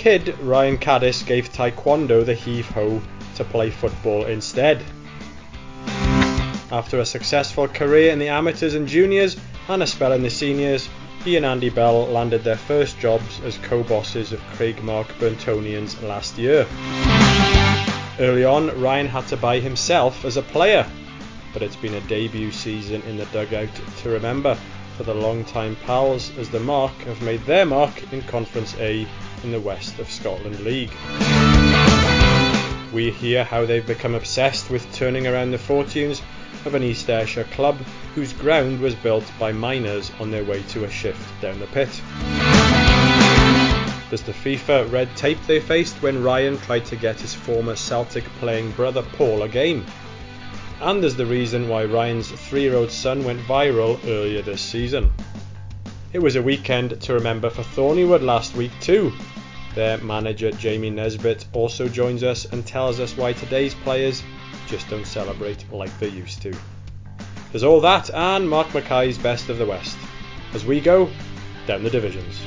kid, Ryan Caddis gave Taekwondo the heave ho to play football instead. After a successful career in the amateurs and juniors and a spell in the seniors, he and Andy Bell landed their first jobs as co-bosses of Craigmark Burntonians last year. Early on, Ryan had to buy himself as a player, but it's been a debut season in the dugout to remember for the long-time pals as the Mark have made their mark in Conference A in the West of Scotland League. We hear how they've become obsessed with turning around the fortunes of an East Ayrshire club whose ground was built by miners on their way to a shift down the pit. There's the FIFA red tape they faced when Ryan tried to get his former Celtic playing brother Paul a game. And there's the reason why Ryan's three year old son went viral earlier this season. It was a weekend to remember for Thorniewood last week too. Their manager Jamie Nesbitt also joins us and tells us why today's players just don't celebrate like they used to. There's all that and Mark Mackay's Best of the West as we go down the divisions.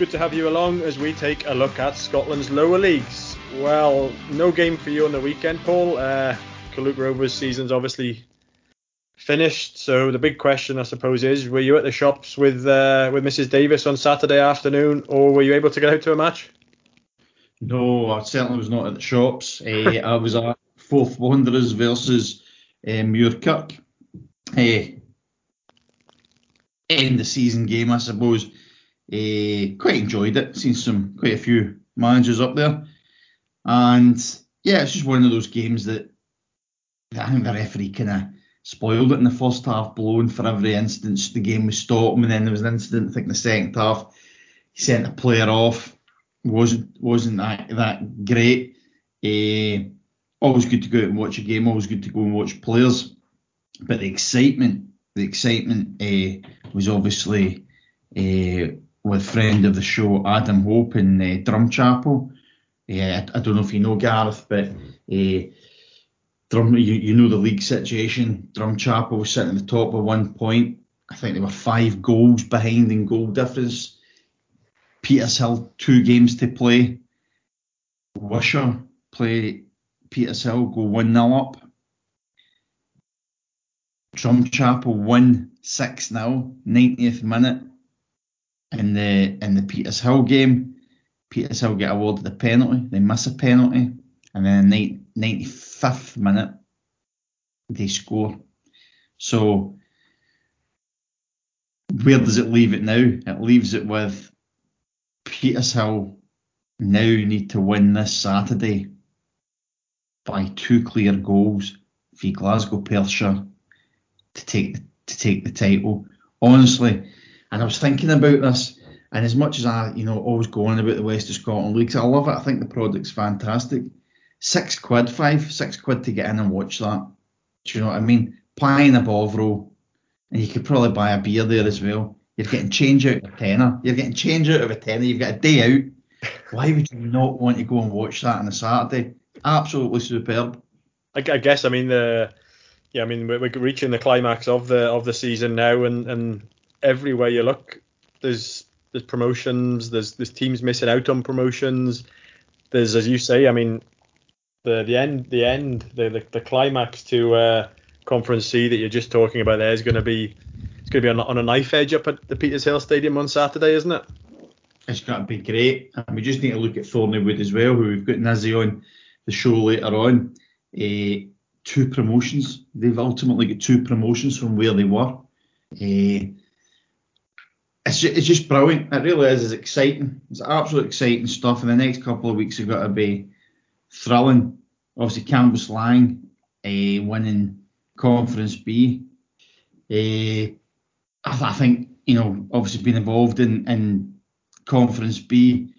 Good to have you along as we take a look at Scotland's lower leagues. Well, no game for you on the weekend, Paul. Uh, Coluke Rovers season's obviously finished. So the big question, I suppose, is: Were you at the shops with uh, with Mrs. Davis on Saturday afternoon, or were you able to get out to a match? No, I certainly was not at the shops. uh, I was at Forth Wanderers versus uh, Muirkirk. Uh, end the season game, I suppose. Uh, quite enjoyed it. Seen some quite a few managers up there, and yeah, it's just one of those games that I think the referee kind of spoiled it in the first half, blowing for every instance the game was stopped, and then there was an incident, I think, in the second half. He sent a player off, wasn't wasn't that that great. Uh, always good to go out and watch a game, always good to go and watch players, but the excitement, the excitement uh, was obviously uh, with friend of the show Adam Hope in uh, Drumchapel. Yeah, I, I, don't know if you know Gareth, but hmm. eh, Drum, you, you know the league situation. Drum Drumchapel was sitting at the top at one point. I think there were five goals behind in goal difference. Petershill two games to play. Wishaw play Petershill go one 0 up. Drum Drumchapel win six 0 90th minute in the in the Petershill game. Petershill get awarded a penalty. They miss a penalty, and then 90th 95th minute, they score. So where does it leave it now? It leaves it with Petershill now need to win this Saturday by two clear goals for Glasgow Perthshire to take to take the title. Honestly, and I was thinking about this, and as much as I, you know, always go on about the West of Scotland leagues, I love it. I think the product's fantastic six quid, five, six quid to get in and watch that. Do you know what I mean? Playing a Bovril, and you could probably buy a beer there as well. You're getting change out of a tenner. You're getting change out of a tenner. You've got a day out. Why would you not want to go and watch that on a Saturday? Absolutely superb. I, I guess I mean the yeah I mean we're, we're reaching the climax of the of the season now, and and everywhere you look, there's there's promotions. There's there's teams missing out on promotions. There's as you say, I mean the the end the end the the, the climax to uh, Conference C that you're just talking about there is going to be it's going to be on, on a knife edge up at the Peters Hill Stadium on Saturday, isn't it? It's going to be great, and we just need to look at Thorniewood as well, who we've got Nizzy on the show later on. Uh, two promotions. They've ultimately got two promotions from where they were. Uh, it's, just, it's just brilliant. It really is. It's exciting. It's absolute exciting stuff. In the next couple of weeks, have got to be thrilling. Obviously, Cambuslang uh, winning Conference B. Uh, I, I, think you know, obviously being involved in, in Conference B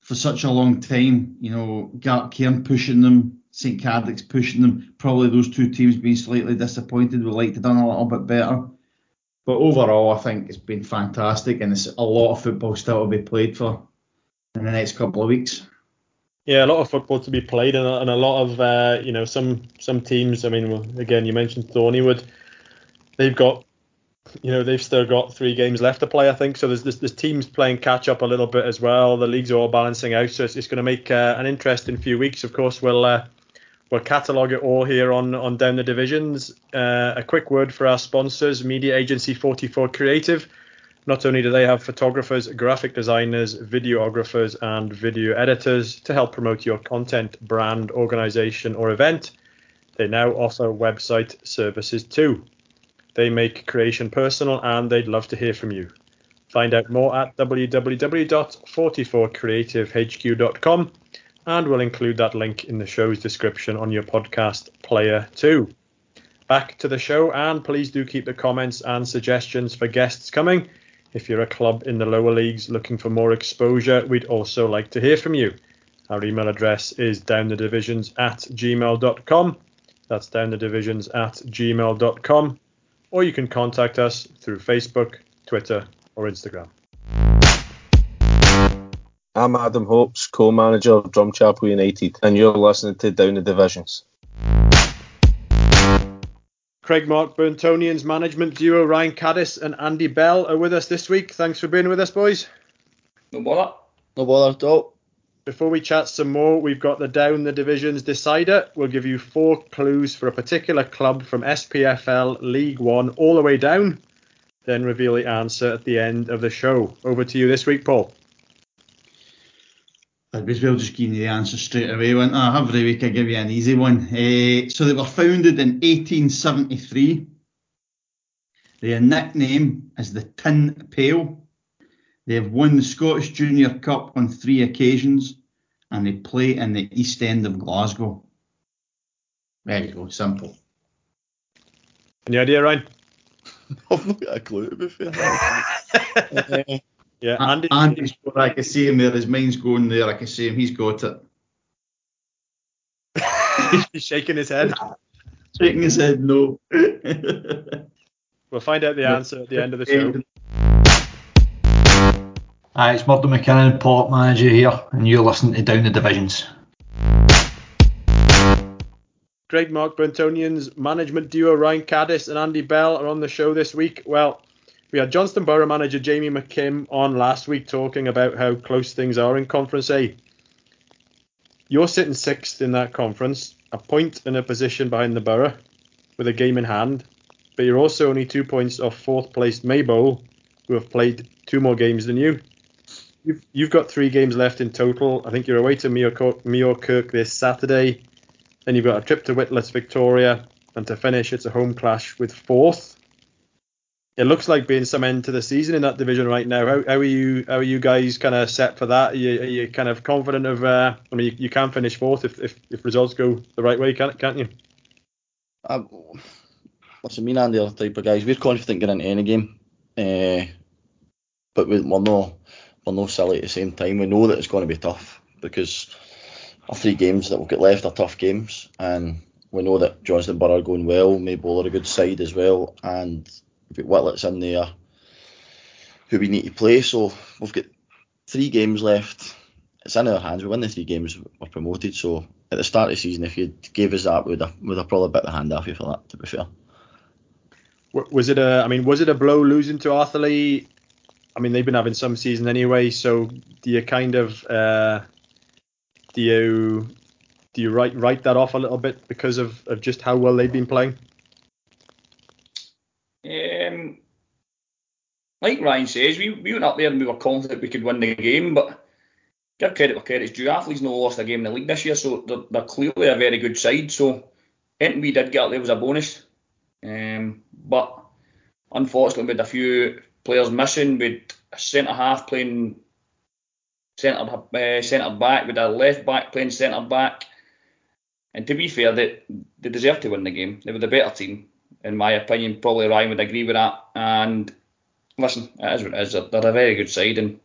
for such a long time. You know, Gartcairn pushing them, St Cadoc's pushing them. Probably those two teams being slightly disappointed. We'd like to done a little bit better. But overall, I think it's been fantastic, and there's a lot of football still to be played for in the next couple of weeks. Yeah, a lot of football to be played, and a, and a lot of uh, you know some some teams. I mean, again, you mentioned Thorniewood. They've got you know they've still got three games left to play. I think so. There's there's, there's teams playing catch up a little bit as well. The leagues are all balancing out, so it's, it's going to make uh, an interesting few weeks. Of course, we'll uh, we'll catalogue it all here on on down the divisions. Uh, a quick word for our sponsors, media agency 44 Creative. Not only do they have photographers, graphic designers, videographers, and video editors to help promote your content, brand, organization, or event, they now offer website services too. They make creation personal and they'd love to hear from you. Find out more at www.44creativehq.com and we'll include that link in the show's description on your podcast player too. Back to the show, and please do keep the comments and suggestions for guests coming. If you're a club in the lower leagues looking for more exposure, we'd also like to hear from you. Our email address is downthedivisions at gmail.com. That's downthedivisions at gmail.com. Or you can contact us through Facebook, Twitter, or Instagram. I'm Adam Hopes, co-manager of Drumchapel United, and you're listening to Down the Divisions. Craigmark Burntonian's management duo Ryan Caddis and Andy Bell are with us this week. Thanks for being with us, boys. No bother. No bother at all. Before we chat some more, we've got the Down the Divisions decider. We'll give you four clues for a particular club from SPFL League One all the way down, then reveal the answer at the end of the show. Over to you this week, Paul. I'd as well just give you the answer straight away. Went, oh, every week I give you an easy one. Uh, so they were founded in 1873. Their nickname is the Tin Pail. They have won the Scottish Junior Cup on three occasions, and they play in the East End of Glasgow. There you go, simple. Any idea, Ryan? I've not got a clue to be fair. Yeah, Andy, Andy's got, I can see him there. His mind's going there. I can see him. He's got it. He's shaking his head. Shaking his head, no. we'll find out the answer at the end of the show. Hi, it's Murdo McKinnon, port manager here, and you're listening to Down the Divisions. Craigmark Burntonian's management duo Ryan Caddis and Andy Bell are on the show this week. Well, we had Johnstone Burgh manager Jamie McKim on last week talking about how close things are in Conference A. You're sitting sixth in that conference, a point and a position behind the Burgh, with a game in hand, but you're also only two points off fourth placed Maybole, who have played two more games than you. You've, you've got three games left in total. I think you're away to Muirkirk this Saturday. Then you've got a trip to Whitletts Victoria, and to finish, it's a home clash with fourth it looks like being some end to the season in that division right now. How, how are you? How are you guys kind of set for that? Are you, are you kind of confident of? Uh, I mean, you, you, can finish fourth if, if, if results go the right way, can't can't you? Um, listen, me and the type of guys. We're confident getting into any game, uh, but we, we're no we're no silly at the same time. We know that it's going to be tough because our three games that we've got left are tough games, and we know that Johnstone Burgh are going well. Maybole are a good side as well, and We've got Whitletts in there who we need to play. So we've got three games left. It's in our hands. We win the three games, we're promoted. So at the start of the season, if you gave us that, we'd have, we'd have probably bit the hand off you for that. To be fair. Was it a? I mean, was it a blow losing to Arthurlie? I mean, they've been having some season anyway. So do you kind of uh, do you do you write write that off a little bit because of, of just how well they've been playing? Um, like Ryan says, we, we went up there and we were confident we could win the game, but give credit where credit's due. Arthurlie's not lost a game in the league this year, so they're, they're clearly a very good side. So anything we did get up there was a bonus. Um, but unfortunately, with a few players missing, with a centre half playing centre uh, centre back, with a left back playing centre back, and to be fair, they, they deserve to win the game. They were the better team in my opinion. Probably Ryan would agree with that. And listen, it is what it is. They're, they're a very good side, and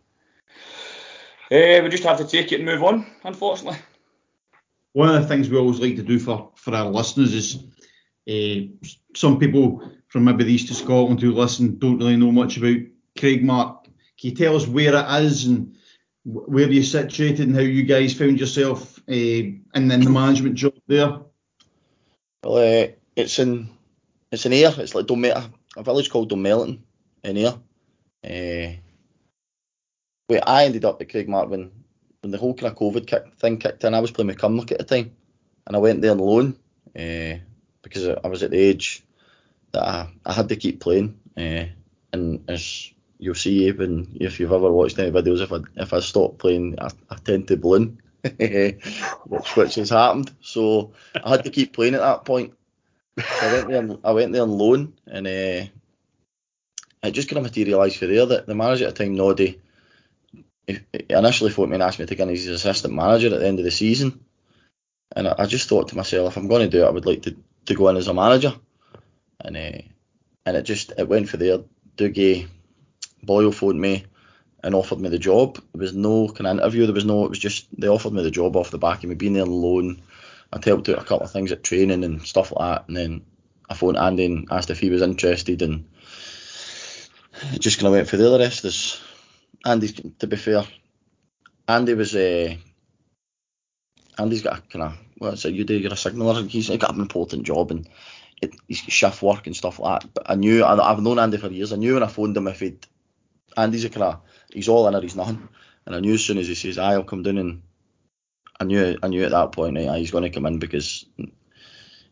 uh, we just have to take it and move on, unfortunately. One of the things we always like to do for, for our listeners is uh, some people from maybe the east of Scotland who listen don't really know much about Craigmark. Can you tell us where it is and where you're situated and how you guys found yourself uh, in, in the management job there. Well, uh, it's in it's in Ayr. It's like Dome- a village called Dalmellington in Ayr. Uh, where I ended up at Craigmark when, when the whole kind of COVID kick, thing kicked in. I was playing with Cumnock at the time, and I went there on loan uh, because I was at the age that I, I had to keep playing. Uh, and as you'll see, even if you've ever watched any videos, if I if I stop playing, I, I tend to balloon, which, which has happened. So I had to keep playing at that point. I went there. I went there on loan, and uh, it just kind of materialised for there that the manager at the time, Noddy, initially thought me and asked me to in as his assistant manager at the end of the season, and I, I just thought to myself, if I'm going to do it, I would like to, to go in as a manager, and uh, and it just it went for there. Dougie Boyle phoned me and offered me the job. There was no kind of interview. There was no. It was just they offered me the job off the back of me being there on loan. I'd helped out a couple of things at training and stuff like that, and then I phoned Andy and asked if he was interested, and just kind of went for. The rest is Andy, To be fair, Andy was a. Uh, Andy's got a kind of what's it you do? You're a signaller. He's got an important job and it, he's shift work and stuff like that. But I knew I, I've known Andy for years. I knew when I phoned him if he'd Andy's a kind of he's all in or he's nothing. And I knew as soon as he says, "I'll come down," and I knew I knew at that point eh, he's going to come in because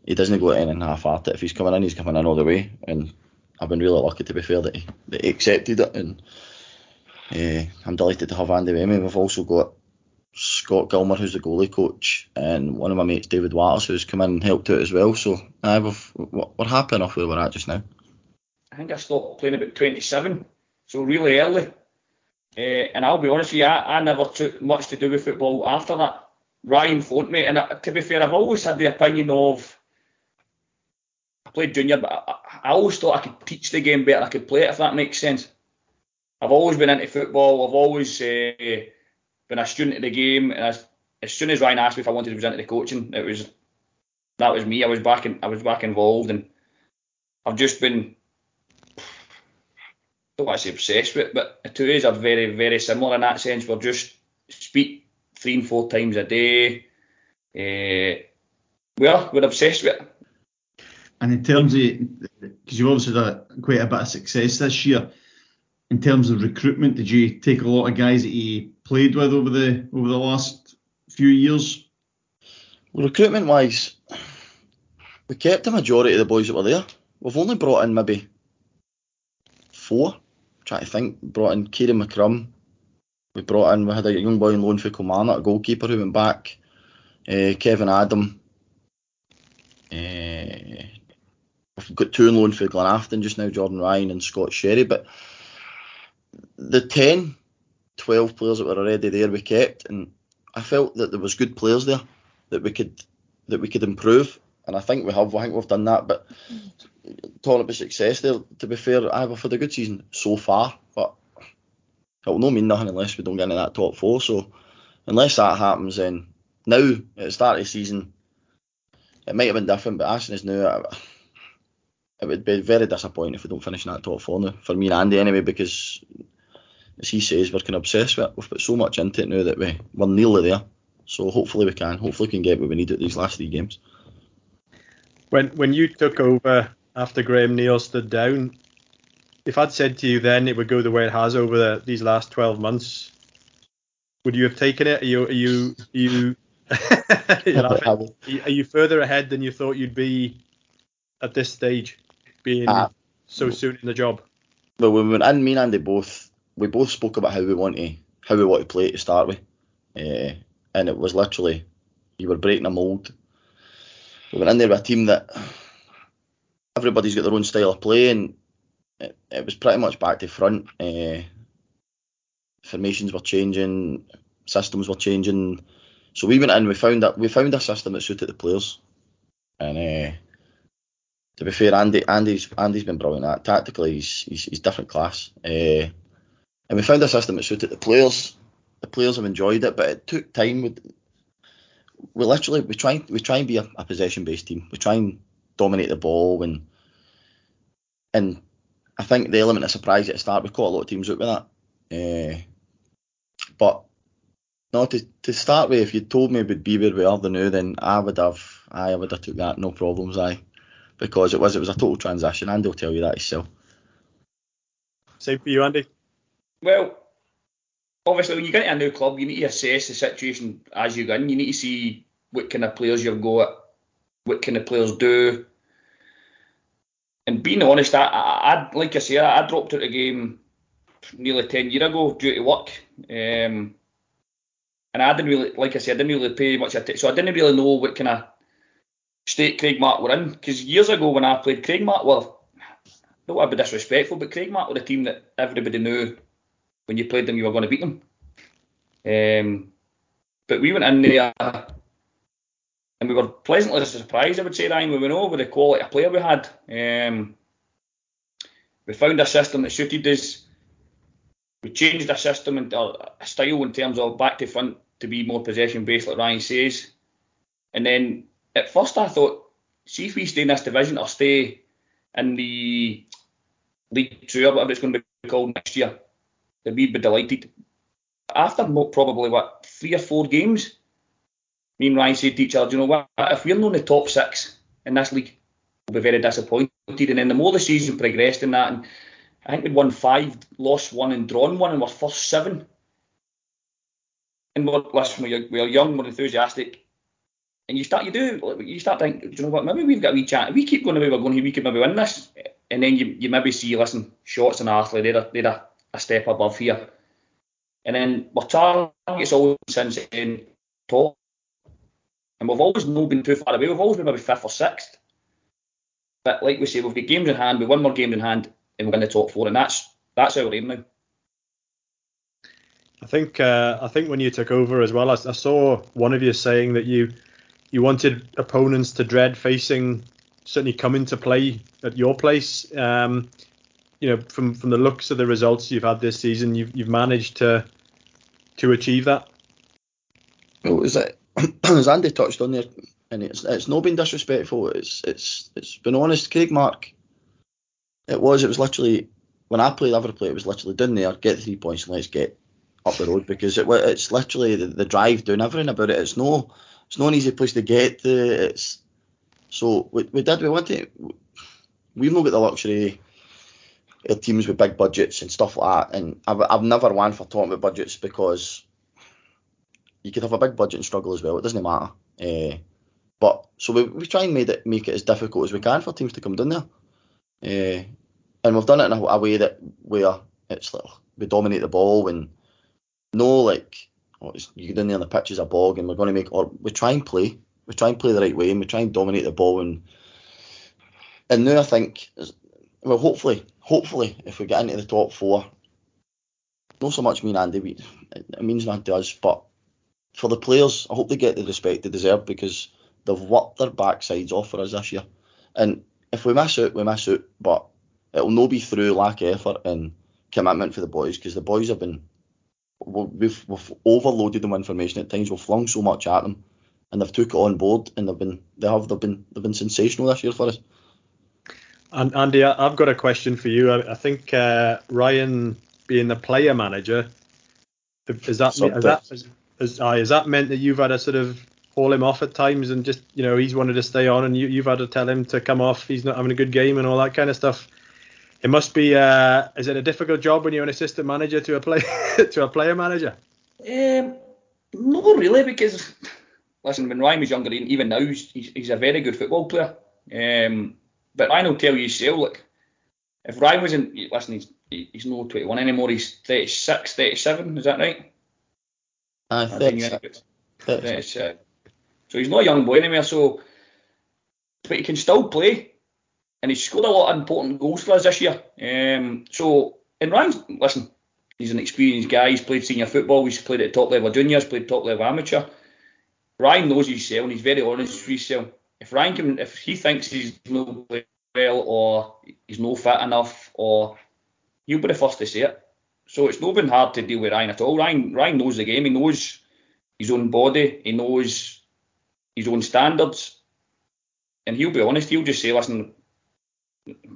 he doesn't go in and half-hearted. If he's coming in, he's coming in all the way. And I've been really lucky to be fair that he, that he accepted it. And uh, I'm delighted to have Andy with me. We've also got Scott Gilmer, who's the goalie coach, and one of my mates, David Waters, who's come in and helped out as well. So uh, we've, we're happy enough where we're at just now. I think I stopped playing about 27, so really early. Uh, and I'll be honest with you, I, I, never took much to do with football after that. Ryan phoned me, and I, to be fair, I've always had the opinion of I played junior, but I, I always thought I could teach the game better. I could play it, if that makes sense. I've always been into football. I've always uh, been a student of the game, and as, as soon as Ryan asked me if I wanted to present the coaching, it was that was me. I was back in, I was back involved, and I've just been don't want to say obsessed with it, but the two is are very very similar in that sense. We're just speak three and four times a day. Uh, we are we're obsessed with it. And in terms of, because you've obviously had quite a bit of success this year, in terms of recruitment, did you take a lot of guys that you played with over the over the last few years? Well, recruitment wise, we kept the majority of the boys that were there. We've only brought in maybe four. I'm trying to think. Brought in Kieran McCrum. We brought in. We had a young boy on loan for Kilmarnock, a goalkeeper who went back. Uh, Kevin Adam. Uh, we've got two on loan for Glenafton just now, Jordan Ryan and Scott Sherry. But the 10, 12 players that were already there we kept, and I felt that there was good players there that we could that we could improve, and I think we have. I think we've done that. But talking about success there, to be fair, I've had a good season so far, but it will not mean nothing unless we don't get into that top four. So unless that happens, then now at the start of the season, it might have been different, but as is now, it would be very disappointing if we don't finish in that top four now for me and Andy anyway, because as he says, we're kind of obsessed with it. We've put so much into it now that we, we're nearly there. So hopefully we can. Hopefully we can get what we need at these last three games. When when you took over after Graham Neal stood down, if I'd said to you then it would go the way it has over the, these last 12 months, would you have taken it? Are you are you are you, are you further ahead than you thought you'd be at this stage, being uh, so soon in the job? Well, when we went in, me and Andy both we both spoke about how we want to how we want to play to start with, uh, and it was literally you were breaking a mould. We went in there with a team that everybody's got their own style of play, and it, it was pretty much back to front. Uh, formations were changing, systems were changing. So we went in, we found that we found a system that suited the players, and uh, to be fair, Andy Andy's Andy's been brilliant at tactically. He's he's, he's different class, uh, and we found a system that suited the players. The players have enjoyed it, but it took time. We, we literally we try we try and be a, a possession based team. We try and dominate the ball and and I think the element of surprise at the start we caught a lot of teams out with that. Uh, but No, to, to start with, if you told me it would be where we are the now, then I would have, I would have took that no problems, I, because it was it was a total transition. Andy will tell you that himself. Same for you, Andy. Well, obviously, when you get into a new club, you need to assess the situation as you go in. You need to see what kind of players you've got, what kind of players do. And being honest, I, I, I like I say, I, I dropped out of the game nearly 10 years ago due to work. Um, and I didn't really, like I said, I didn't really pay much attention. So I didn't really know what kind of state Craig Craigmark were in. Because years ago when I played Craig Craigmark, well, I don't want to be disrespectful, but Craig Craigmark were the team that everybody knew when you played them, you were going to beat them. Um, but we went in there and we were pleasantly surprised, I would say, Ryan, when we know with the quality of player we had. Um, we found a system that suited us. We changed our system and our style in terms of back to front to be more possession based, like Ryan says. And then at first I thought, see if we stay in this division or stay in the League Two or whatever it's going to be called next year, then we'd be delighted. After probably what three or four games, me and Ryan said to each other, you know what, if we're not in the top six in this league, we'll be very disappointed. And then the more the season progressed in that, and I think we'd won five, lost one, and drawn one, and we're first seven. And we're, listen, we're, we're young, we're enthusiastic, and you start, you do, you start thinking, do you know what? Maybe we've got a wee. If we keep going the way we're going here, we could maybe win this. And then you, you maybe see, listen, shots and Arthur, they're, a, they're a, a step above here. And then our target's always since in top, and we've always not been too far away. We've always been maybe fifth or sixth. But like we say, we've got games in hand. We win more games in hand, and we're in the top four, and that's that's our aim now. I think uh, I think when you took over as well, I, I, saw one of you saying that you you wanted opponents to dread facing certainly coming to play at your place. Um, you know, from from the looks of the results you've had this season, you've you've managed to to achieve that. Well, is it as Andy touched on there, and it's it's not been disrespectful. It's it's it's been honest. Craigmark, it was it was literally when I played Liverpool, it was literally down there, get three points and let's get up the road because it it's literally the, the drive doing everything about it. It's no it's not an easy place to get to. It's so we, we did we went to we've not got the luxury of teams with big budgets and stuff like that. And I've I've never won for talking about budgets because you could have a big budget and struggle as well. It doesn't matter. Uh, but so we, we try and make it make it as difficult as we can for teams to come down there. Uh, and we've done it in a, a, way that where it's like we dominate the ball and no like oh, you get in there and the pitch is a bog and we're going to make or we try and play we try and play the right way and we try and dominate the ball and and now I think well hopefully hopefully if we get into the top four not so much me and Andy we, it means nothing to us but for the players, I hope they get the respect they deserve because they've worked their backsides off for us this year. And if we miss out, we miss out, but it'll no be through lack of effort and commitment for the boys because the boys have been we've we've overloaded them with information at times. We've flung so much at them, and they've took it on board, and they've been they have they've been they've been sensational this year for us. And Andy, I've got a question for you. I, I think uh, Ryan being the player manager, is that is that is, uh, is that meant that you've had to sort of haul him off at times and just you know he's wanted to stay on and you, you've had to tell him to come off he's not having a good game and all that kind of stuff? It must be uh, is it a difficult job when you're an assistant manager to a play to a player manager? Um not really because listen when Ryan was younger even now he's, he's a very good football player. Um but I know tell you so look if Ryan was in listen he's he's not 21 anymore he's 36 37 is that right I think so. Uh, so he's not a young boy anymore. So, but he can still play, and he's scored a lot of important goals for us this year. Um, so, and Ryan, listen, he's an experienced guy. He's played senior football. He's played at top level juniors. Played top level amateur. Ryan knows himself, and he's very honest with himself. If Ryan can, if he thinks he's not playing well, or he's no fit enough, or he'll be the first to say it. So it's not been hard to deal with Ryan at all. Ryan Ryan knows the game. He knows his own body. He knows his own standards. And he'll be honest. He'll just say, listen,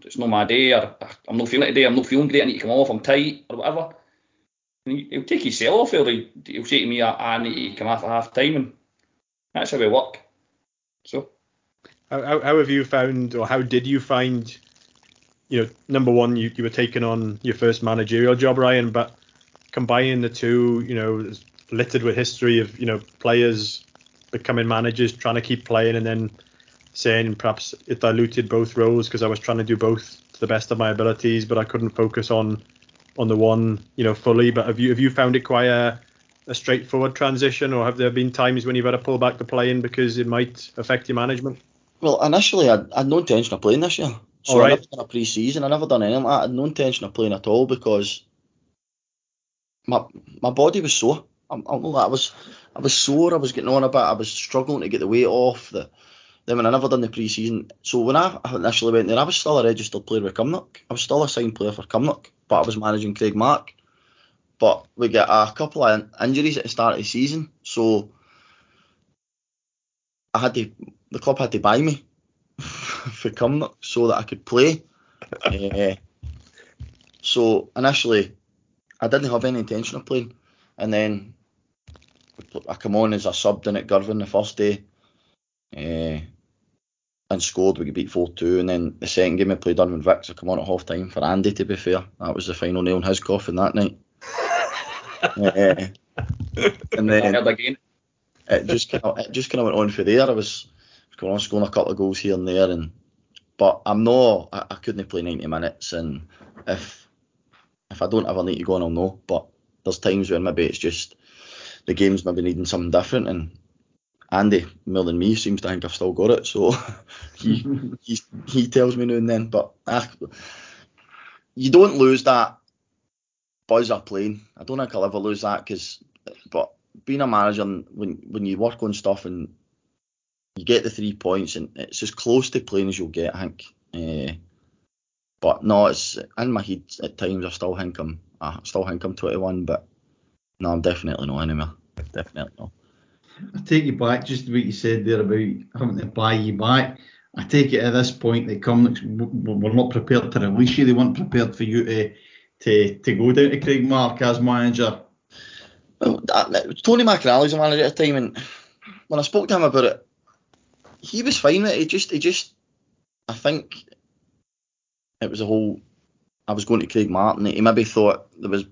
it's not my day, or I'm not feeling it today. I'm not feeling great. I need to come off. I'm tight, or whatever. And he, will take his sell off. He'll, he'll say to me, I, I need to come off at half time, and that's how we work. So, how, how have you found, or how did you find, you know, number one, you, you were taking on your first managerial job, Ryan, but combining the two, you know, littered with history of, you know, players becoming managers, trying to keep playing, and then saying perhaps it diluted both roles because I was trying to do both to the best of my abilities, but I couldn't focus on on the one, you know, fully. But have you have you found it quite a, a straightforward transition, or have there been times when you've had to pull back the playing because it might affect your management? Well, initially I, I had no intention of playing this year, so All I right. never done a pre-season. I never done anything. I had no intention of playing at all because my my body was sore. I'm, I'm I was I was sore. I was getting on a bit. I was struggling to get the weight off. The then when I never done the pre-season, so when I initially went there, I was still a registered player with Cumnock. I was still a signed player for Cumnock, but I was managing Craigmark. But we get a couple of injuries at the start of the season, so I had to the club had to buy me for Cumnock so that I could play. uh, so initially, I didn't have any intention of playing, and then I come on as a sub in at Girvan the first day, uh, and scored. We beat four two, and then the second game I played Irvine Vics. I come on at half time for Andy. To be fair, that was the final nail in his coffin that night. uh, and then again. it just kind of it just kind of went on for there. I was going on scoring a couple of goals here and there, and but I'm not. I, I couldn't play 90 minutes, and if if I don't ever need to go on, I'll know. But there's times when maybe it's just the game's maybe needing something different, and Andy more than me seems to think I've still got it, so he he he tells me now and then. But ah, you don't lose that buzz of playing. I don't think I'll ever lose that because, but being a manager when when you work on stuff and you get the three points and it's as close to playing as you'll get, I think. Uh, but no, it's in my head at times. I still think I'm, I still think I'm 21, but no, I'm definitely not anymore. Definitely not. I take you back just what you said there about having to buy you back. I take it at this point they come we're not prepared to release you. They weren't prepared for you to to, to go down to Craigmark as manager. Well, that, Tony McAnally's the manager at the time, and when I spoke to him about it, he was fine it. He just, he just, I think it was a whole. I was going to Craig Martin. He maybe thought there was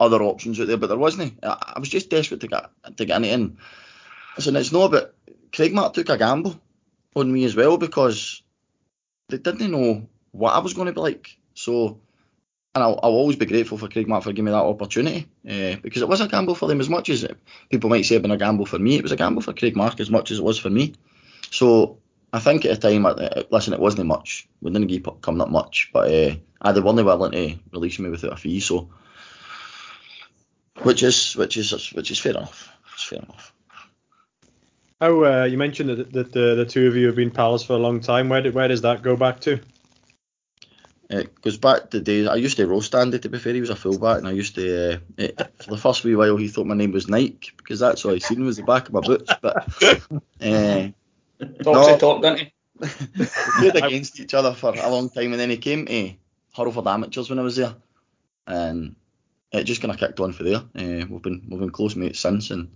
other options out there, but there wasn't. I, I was just desperate to get to get in. And listen, it's not about Craig Martin took a gamble on me as well because they didn't know what I was going to be like. So, and I'll, I'll always be grateful for Craig Martin for giving me that opportunity uh, because it was a gamble for them as much as it, people might say it been a gamble for me. It was a gamble for Craigmark as much as it was for me. So I think at the time, uh, listen, it wasn't much. We didn't keep coming up much, but uh, I they weren't willing to release me without a fee. So, which is which is which is fair enough. It's fair enough. How uh, you mentioned that, that the, the two of you have been pals for a long time. Where did, where does that go back to? It goes back to the days I used to roast Andy. To be fair, he was a fullback, and I used to. Uh, it, for the first wee while, he thought my name was Nike because that's all I seen was the back of my boots. But uh, Talks No. the talk, doesn't he? played against each other for a long time, and then he came to Hurlford Amateurs when I was there, and it just kind of kicked on for there. Uh, we've been we've been close mates since, and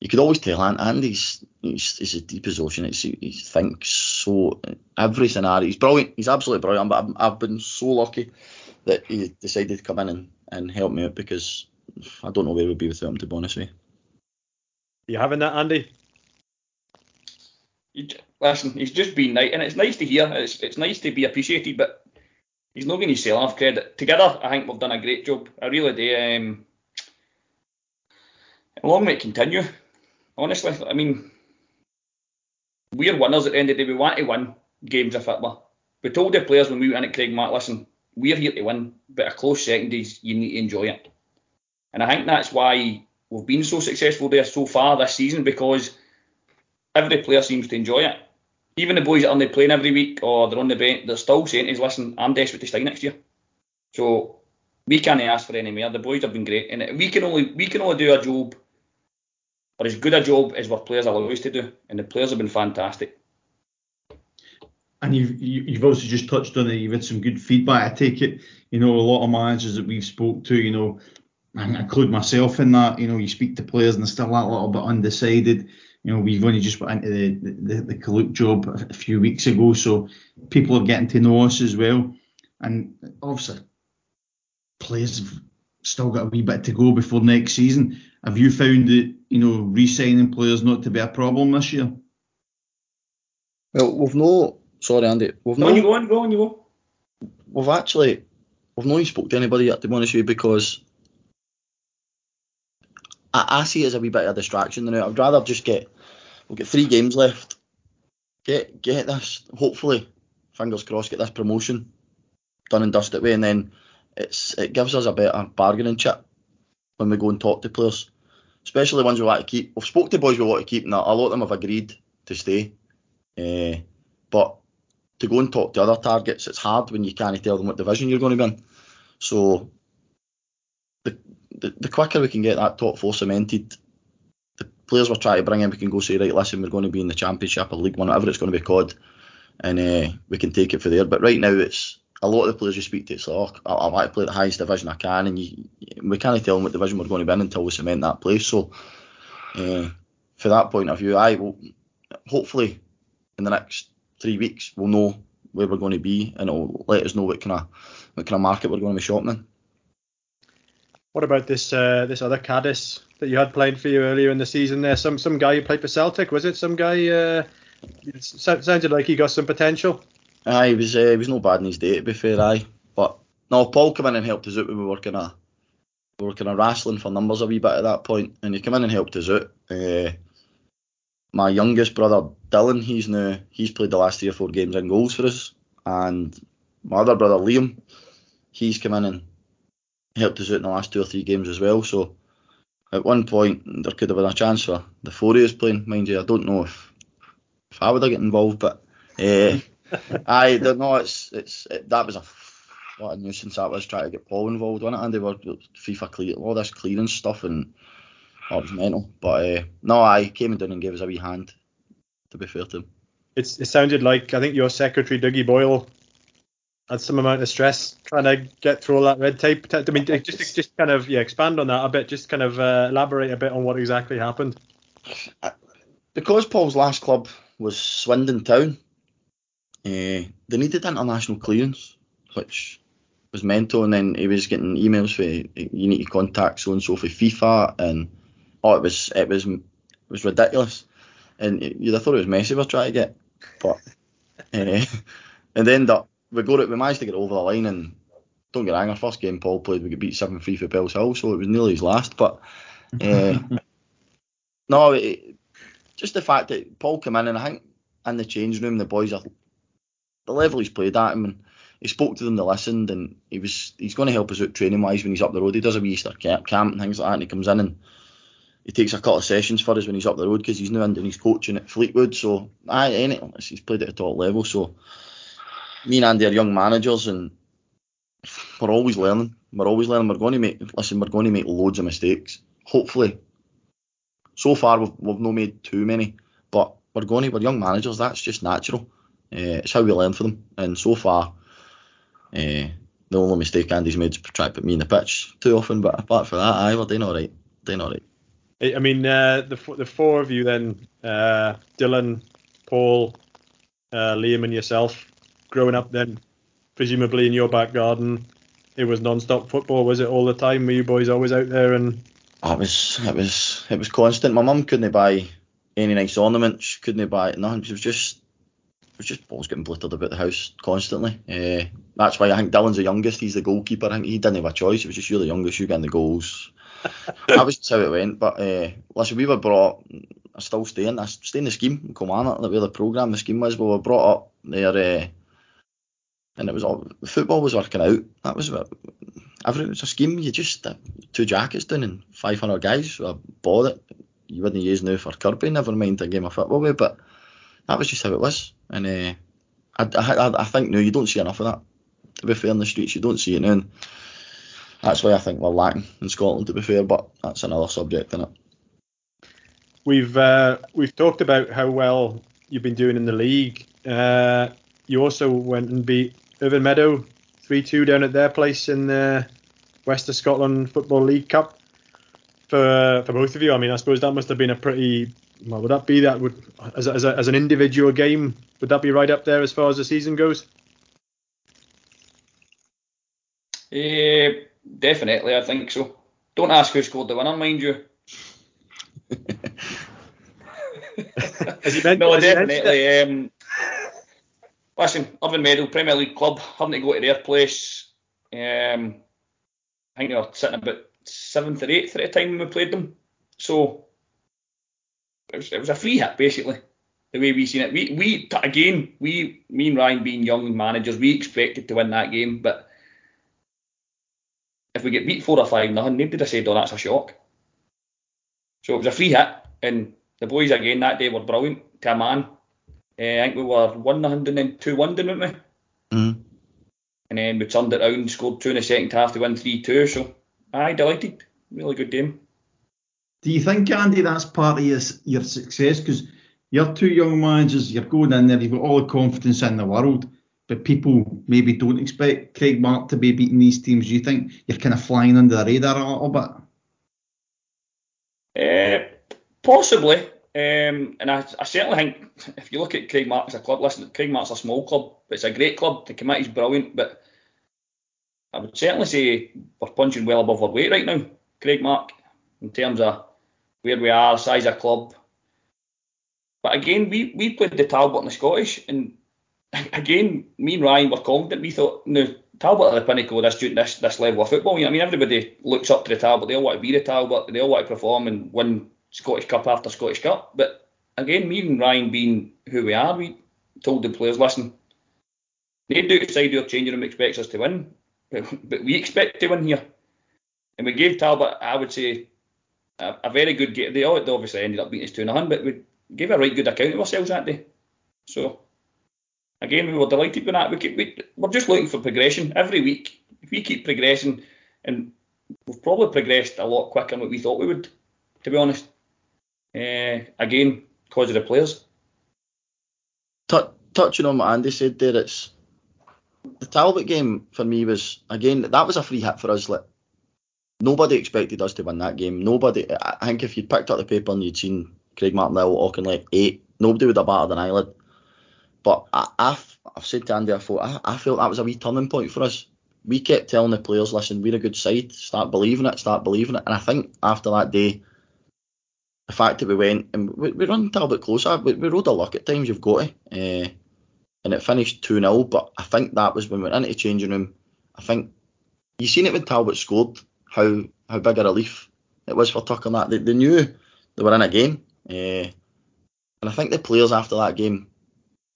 you could always tell An- Andy's he's, he's as deep as ocean. It's, he, he thinks so every scenario. He's brilliant. He's absolutely brilliant. But I've, I've been so lucky that he decided to come in and, and help me out because I don't know where we'd be without him. To be honest with you. You having that, Andy? Listen, he's just been nice, and it's nice to hear. It's it's nice to be appreciated, but he's not going to sell off credit. Together, I think we've done a great job. I really do. Um, long may it continue. Honestly, I mean, we're winners at the end of the day. We want to win games of football. We told the players when we went in at Craigmark, listen, we're here to win, but a close second is you need to enjoy it. And I think that's why we've been so successful there so far this season because every player seems to enjoy it. Even the boys that aren't playing every week or they're on the bench, they're still saying us, listen, I'm desperate to stay next year. So we can't ask for any more. The boys have been great, and we can only we can only do a job or as good a job as our players allow us to do, and the players have been fantastic. And you've you- you've also just touched on it. You've had some good feedback. I take it. You know, a lot of managers that we've spoke to. You know, I include myself in that. You know, you speak to players and they're still a little bit undecided. You know, we've only just went into the the, the Kaluk job a few weeks ago, so people are getting to know us as well. And obviously, players have still got a wee bit to go before next season. Have you found that you know re-signing players not to be a problem this year? Well, we've no. Sorry, Andy. We've No, no. you go on, go on, you go. We've actually. We've not even spoke to anybody yet, to be honest with you, because I, I see it as a wee bit of a distraction now. I'd rather just get. We've got three games left. Get get this. Hopefully, fingers crossed, get this promotion done and dusted with, and then it's it gives us a better bargaining chip when we go and talk to players, especially ones we want to keep. We've spoke to boys we want to keep, and a lot of them have agreed to stay. Uh, but to go and talk to other targets, it's hard when you can't tell them what division you're going to be in. So the, the the quicker we can get that top four cemented, players we're trying to bring in, we can go say, right, listen, we're going to be in the Championship or League One, whatever it's going to be called, and uh, we can take it for there. But right now, it's a lot of the players you speak to, it's like, oh, I, I want to play the highest division I can, and you, we can't tell them what division we're going to be in until we cement that place. So, uh, for that point of view, I will hopefully in the next three weeks we'll know where we're going to be, and it'll let us know what kind of what kind of market we're going to be shopping in. What about this uh, this other Caddis that you had playing for you earlier in the season? There, some some guy who played for Celtic, was it? Some guy uh, it sounded like he got some potential. Aye, he was uh, he was no bad in his day to be fair, aye. But no, Paul came in and helped us out we were working of we were kind of wrestling for numbers a wee bit at that point, and he came in and helped us out. Uh, my youngest brother Dylan, he's now he's played the last three or four games in goals for us, and my other brother Liam, he's come in and helped us out in the last two or three games as well. So at one point there could have been a chance for the four of us playing. Mind you, I don't know if if I would have got involved, but. Uh, I don't know. It's it's it, that was a what a nuisance that was trying to get Paul involved on it, and they were FIFA clear all this clearance stuff, and oh, it was mental. But uh, no, I came down and gave us a wee hand. To be fair to him, It's, it sounded like I think your secretary Dougie Boyle had some amount of stress trying to get through all that red tape. I mean, just just kind of yeah, expand on that a bit. Just kind of uh, elaborate a bit on what exactly happened. because Paul's last club was Swindon Town. Uh, they needed international clearance, which was mental. And then he was getting emails for you need to contact so and so for FIFA, and oh, it was it was it was ridiculous. And you'd have thought it was Messi we're trying to get, but uh, and then that we got it. We managed to get over the line, and don't get wrong, our first game Paul played, we got beat seven three for Bellshill, so it was nearly his last. But uh, no, it, just the fact that Paul came in, and I think in the change room the boys are the level he's played at him and he spoke to them, they listened, and he was he's going to help us out training wise when he's up the road. He does a wee Easter camp, camp and things like that, and he comes in and he takes a couple of sessions for us when he's up the road because he's now in and he's coaching at Fleetwood. So any, he's played at a top level. So me and Andy are young managers and we're always learning. We're always learning. We're going to make listen. We're going to make loads of mistakes. Hopefully, so far we've we've not made too many, but we're going to. We're young managers. That's just natural. Uh, it's how we learn from them. And so far, uh, the only mistake Andy's made is try to put me in the pitch too often. But apart from that, I we're doing all right. Doing all right. I mean, uh, the the four of you then, uh, Dylan, Paul, uh, Liam, and yourself, growing up then, presumably in your back garden, it was non-stop football. Was it all the time? Were you boys always out there? And Oh, it was it was it was constant. My mum couldn't buy any nice ornaments. Couldn't buy nothing. It was just it was just balls getting blittered about the house constantly. Uh, that's why I think Dylan's the youngest. He's the goalkeeper. I think he didn't have a choice. It was just you're the youngest. You getting the goals. that was just how it went. But uh, listen, we were brought. I still stay in. I stay in the scheme in Kilmarnock. Like where the program, the scheme was. We were brought up there, uh, and it was all football was working out. That was what every it was a scheme. You just uh, two jackets down and 500 guys. I bought it. You wouldn't use now for Kirby. Never mind a game of football but that was just how it was. And uh, I, I, I think now you don't see enough of that. To be fair, in the streets, you don't see it now. And that's why I think we're lacking in Scotland. To be fair, but that's another subject, isn't it? we've uh, we've talked about how well you've been doing in the league. Uh, you also went and beat Irvine Meadow three two down at their place in the West of Scotland Football League Cup for for both of you. I mean, I suppose that must have been a pretty well. Would that be that would as a, as, a, as an individual game? Would that be right up there as far as the season goes? Uh, definitely, I think so. Don't ask who scored the winner, mind you. no, definitely. Um, listen, Irvine Meadow, Premier League club, having to go to their place. Um, I think they were sitting about seventh or eighth at the time when we played them. So it was, it was a free hit basically. The way we seen it, we we again we me and Ryan being young managers, we expected to win that game, but if we get beat four or five nothing, nobody would have said, "Oh, that's a shock." So it was a free hit, and the boys again that day were brilliant to a man. Uh, I think we were one nothing and then two one, didn't we? Mm. And then we turned it around, scored two in the second half to win three two. So I delighted, really good game. Do you think, Andy, that's part of your, your success? Because you're two young managers, you're going in there, you've got all the confidence in the world, but people maybe don't expect Craigmark to be beating these teams. Do you think you're kind of flying under the radar a little bit? Uh, possibly. Um, and I, I, certainly think if you look at Craigmark as a club, listen, Craigmark's a small club, but it's a great club. The committee's brilliant, but I would certainly say we're punching well above our weight right now, Craigmark, in terms of where we are, size of club. But again, we, we played the Talbot and the Scottish, and again, me and Ryan were confident. We thought, no, Talbot are the pinnacle of this, this, this level of football. You know, I mean, everybody looks up to the Talbot. They all want to be the Talbot. They all want to perform and win Scottish Cup after Scottish Cup. But again, me and Ryan being who we are, we told the players, listen, they do outside our changing room expects us to win, but, we expect to win here. And we gave Talbot, I would say, a, a very good game. They, obviously ended up beating us 2 0, but we gave a right good account of ourselves that day. So, again, we were delighted with that. We keep, we, we're just looking for progression every week. If we keep progressing, and we've probably progressed a lot quicker than what we thought we would, to be honest. Uh, again, because of the players. T- touching on what Andy said there, it's the Talbot game for me was again that was a free hit for us. Like nobody expected us to win that game. Nobody. I think if you'd picked up the paper and you'd seen Craig Martinell like eight, nobody would have batted an eyelid. But I, have I've said to Andy before, I, I felt that was a wee turning point for us. We kept telling the players, listen, we're a good side. Start believing it. Start believing it. And I think after that day, the fact that we went and we, we run Talbot closer, we, we rode a luck at times. You've got to. Uh, and it finished 2 0. But I think that was when we went into the changing room. I think you seen it when Talbot scored how how big a relief it was for Tucker and that. They, they knew they were in a game. Uh, and I think the players after that game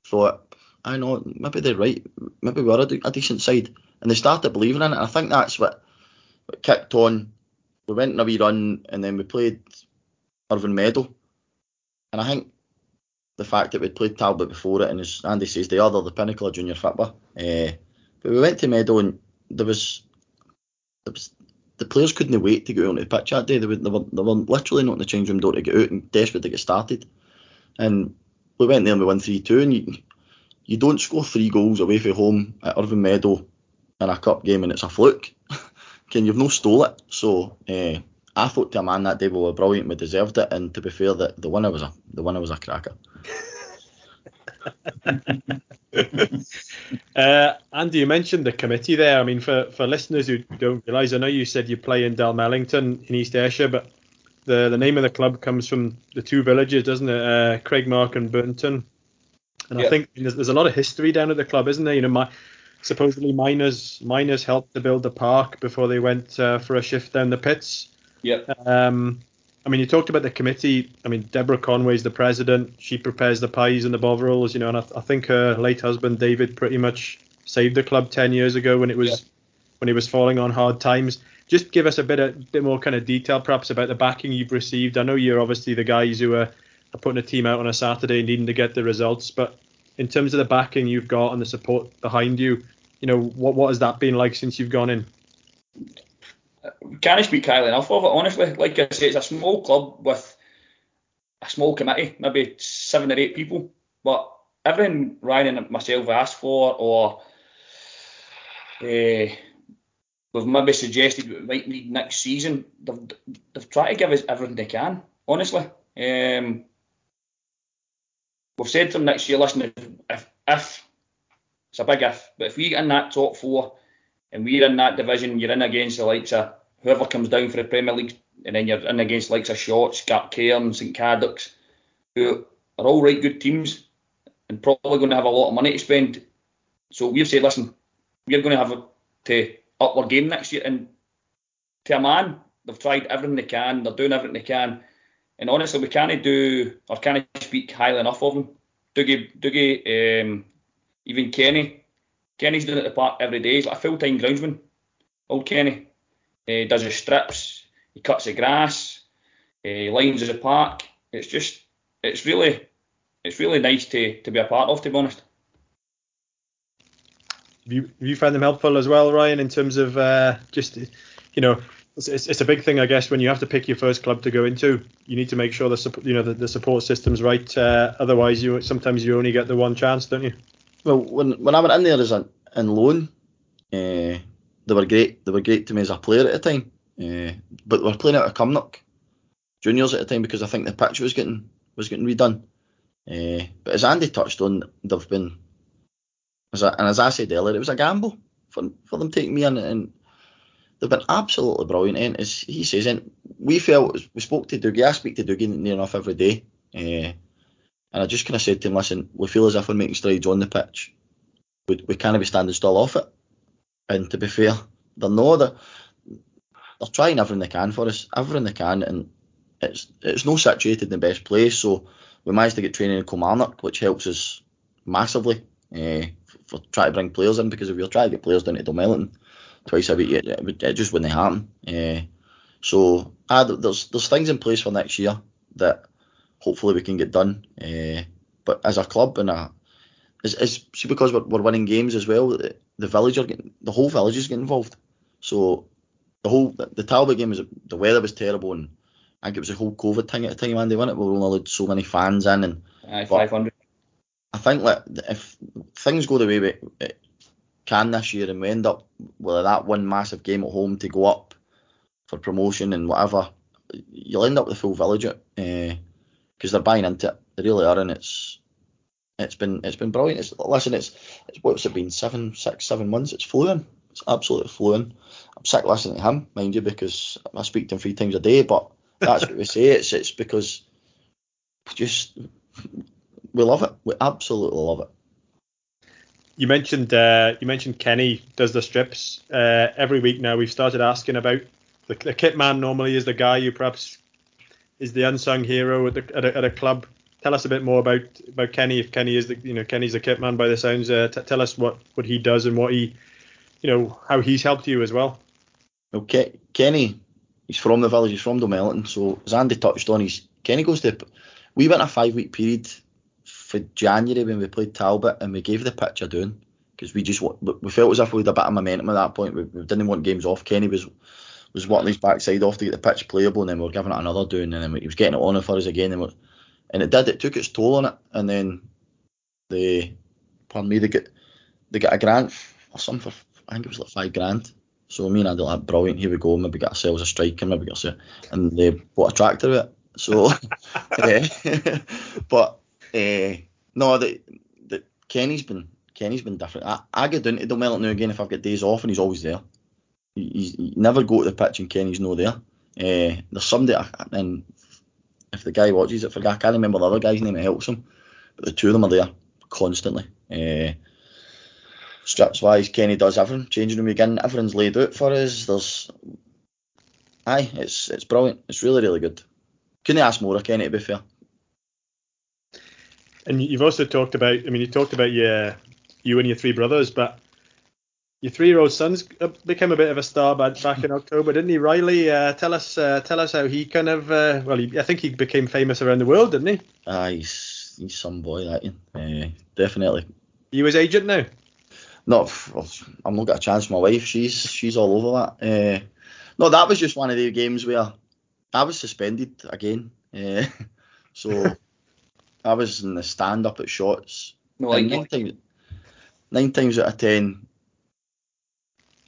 thought, I know, maybe they're right. Maybe we are a, a decent side. And they started believing in it. And I think that's what, what kicked on. We went on a wee run and then we played Irvine Meadow. And I think the fact that we'd played Talbot before it, and as Andy says, they are the pinnacle of junior football. Uh, but we went to Meadow and there was, there was the players couldn't wait to go onto the pitch that day. They were, they were, they were literally not in the change room door to get out and desperate to get started. And we went there and we won 3 2. And you, you don't score three goals away from home at Irvine Meadow in a cup game and it's a fluke. Can you've no stole it. So uh, I thought to a man that day we were brilliant, we deserved it. And to be fair, the, the winner was a the winner was a cracker. uh, Andy, you mentioned the committee there. I mean, for, for listeners who don't realise, I know you said you play in Dalmellington in East Ayrshire, but the, the name of the club comes from the two villages, doesn't it? Uh, Craigmark and Burnton. And I think there's, there's, a lot of history down at the club, isn't there? You know, my, supposedly miners miners helped to build the park before they went uh, for a shift down the pits. Yeah. Um, I mean, you talked about the committee. I mean, Deborah Conway's the president. She prepares the pies and the bovrils, you know, and I, I think her late husband David pretty much saved the club ten years ago when it was yeah. when he was falling on hard times. Just give us a bit of bit more kind of detail, perhaps, about the backing you've received. I know you're obviously the guys who are, are putting a team out on a Saturday needing to get the results, but in terms of the backing you've got and the support behind you, you know, what what has that been like since you've gone in? Can't speak highly enough of it, honestly. Like I say, it's a small club with a small committee, maybe seven or eight people. But everything Ryan and myself asked for, or uh, we we've maybe suggested we might need next season. They've, they've tried to give us everything they can, honestly. Um, we've said to them next year, listen, if, if, it's a big if, but if we get in that top four and we're in that division, you're in against the likes of whoever comes down for the Premier League, and then you're in against likes of Shotts, Cairn, St Cadoc's, who are all right good teams and probably going to have a lot of money to spend. So we've said, listen, we're going to have to up our game next year. And to a man, they've tried everything they can, they're doing everything they can. And honestly, we can't do or can't speak highly enough of them. Dougie, Dougie, um, even Kenny. Kenny's doing it at the park every day. He's like a full time groundsman. Old Kenny. He does his strips, he cuts the grass, uh, he lines the park. It's just, it's really, it's really nice to, to be a part of, to be honest. Have you, have you found them helpful as well, Ryan, in terms of uh, just, you know, it's, it's, a big thing, I guess, when you have to pick your first club to go into. You need to make sure the you know the, the support system's right. Uh, otherwise, you sometimes you only get the one chance, don't you? Well, when when I went in there as an in loan, they were great. They were great to me as a player at the time. Uh, but we were playing out of Cumnock juniors at the time because I think the pitch was getting was getting redone. Uh, but as Andy touched on, they've been as I, and as I said earlier, it was a gamble for for them taking me in, and they've been absolutely brilliant. And as he says, and we felt we spoke to Dougie. I speak to Dougie near enough every day, uh, and I just kind of said to him, listen, we feel as if we're making strides on the pitch. We, we can't be standing still off it. And to be fair, they know not. They're, trying everything they can for us, everything they can, and it's it's no situated in the best place. So we managed to get training in Kilmarnock, which helps us massively uh, for trying to bring players in because if you're trying to get players down to Dalmellington twice a week, it, it, it just wouldn't happen. Uh, so uh, there's there's things in place for next year that hopefully we can get done. Uh, but as a club and a is, is see because we're, we're winning games as well, the, the village are getting the whole village is getting involved. So the whole the, the Talbot game was the weather was terrible and I think it was a whole COVID thing at the time, Andy, wasn't it? We only allowed so many fans in and Aye, 500. I think like if things go the way we can this year and we end up with that one massive game at home to go up for promotion and whatever, you'll end up with the full village because uh, they're buying into it. They really are, and it's it's been it's been brilliant. It's, listen, it's, it's what's it been seven, six, seven months? It's fluent. It's absolutely fluent. I'm sick listening to him, mind you, because I speak to him three times a day. But that's what we say. It's it's because just we love it. We absolutely love it. You mentioned uh, you mentioned Kenny does the strips uh, every week now. We've started asking about the, the kit man. Normally is the guy who perhaps is the unsung hero at, the, at, a, at a club. Tell us a bit more about about Kenny. If Kenny is the you know Kenny's a kit man by the sounds. Uh, t- tell us what what he does and what he you know how he's helped you as well. Okay, Kenny, he's from the village. He's from Dalmellington. So as Andy touched on, he's Kenny goes to. We went a five week period for January when we played Talbot and we gave the pitch a doing because we just we felt as if we had a bit of momentum at that point. We, we didn't want games off. Kenny was was working his backside off to get the pitch playable, and then we were giving it another doing, and then he was getting it on for us again, and, and it did. It took its toll on it, and then they, pardon me, they get they get a grant or something for I think it was like five grand. So me and Andy like brilliant. Here we go. Maybe get ourselves a striker. Maybe get ourselves, and they bought a tractor with it. So, uh, but uh, no, the, the Kenny's been Kenny's been different. I, I get down to Dalmellington now again if I've got days off and he's always there. He, he never go to the pitch and Kenny's no there. Uh, there's somebody and if the guy watches it, forget I can't remember the other guy's name. It helps him, but the two of them are there constantly. Uh, strips wise, Kenny does everything. Changing room again, everything's laid out for us. There's, aye, it's it's brilliant. It's really really good. Couldn't ask more of Kenny to be fair. And you've also talked about, I mean, you talked about your you and your three brothers, but your three-year-old son's became a bit of a star back, back in October, didn't he? Riley, uh, tell us, uh, tell us how he kind of, uh, well, he, I think he became famous around the world, didn't he? Ah, he's he's some boy, that uh, definitely. You his agent now? No, I'm not got a chance. My wife, she's she's all over that. Uh, no, that was just one of the games where I was suspended again. Uh, so I was in the stand up at Shotts. No, like nine, times, nine times out of ten,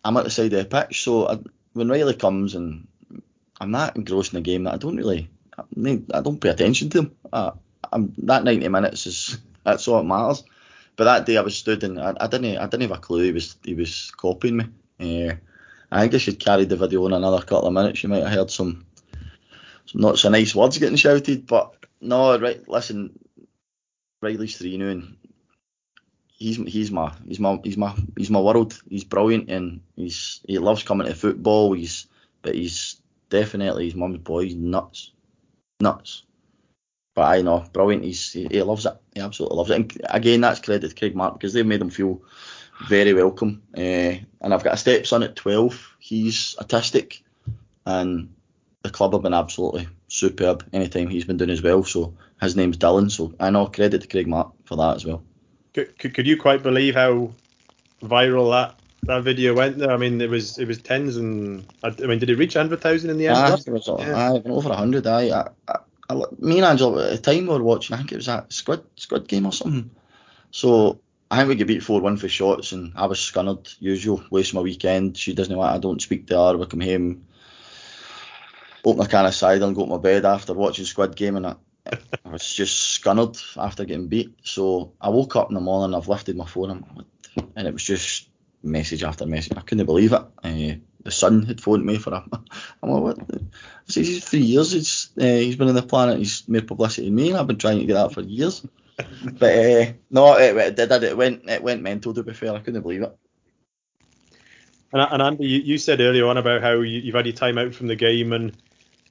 I'm at the side of the pitch. So I, when Riley comes and I'm that engrossed in the game that I don't really, I don't pay attention to him. I, I'm that 90 minutes is that's all that matters. But that day I was stood and I, I didn't I didn't have a clue he was he was copying me. Uh, I think I should carry the video in another couple of minutes. You might have heard some some not so nice words getting shouted, but no, right. Listen, Riley's three now, and he's he's my he's my he's my he's my world. He's brilliant, and he's he loves coming to football. He's but he's definitely his mum's boy. He's nuts, nuts. But I know, brilliant. He's he, he loves it. He absolutely loves it. And again, that's credit to Craigmark because they've made him feel very welcome. Uh, and I've got a stepson at 12. He's autistic, and the club have been absolutely superb anytime he's been doing as well. So his name's Dylan. So I know credit to Craigmark for that as well. Could, could, could you quite believe how viral that that video went there? I mean, it was it was tens and I, mean, did it reach hundred thousand in the end? Ah, it was yeah. I, over hundred. I, I, I, me and Angela at the time we were watching. I think it was that Squid squad game or something. So I think we get beat 4 1 for Shotts, and I was scunnered, usual, waste my weekend. She doesn't want, I don't speak to her. We come home, open a can of cider, and go to my bed after watching Squid Game, and I, I was just scunnered after getting beat. So I woke up in the morning, I've lifted my phone, and it was just message after message. I couldn't believe it. Uh, the son had phoned me for a. I'm like, what? I said, he's three years. He's, uh, he's been on the planet. He's made publicity in me, and I've been trying to get that for years but uh, no, it, it, did. It went. It went mental. To be fair, I couldn't believe it. And, and Andy, you, you, said earlier on about how you, have had your time out from the game and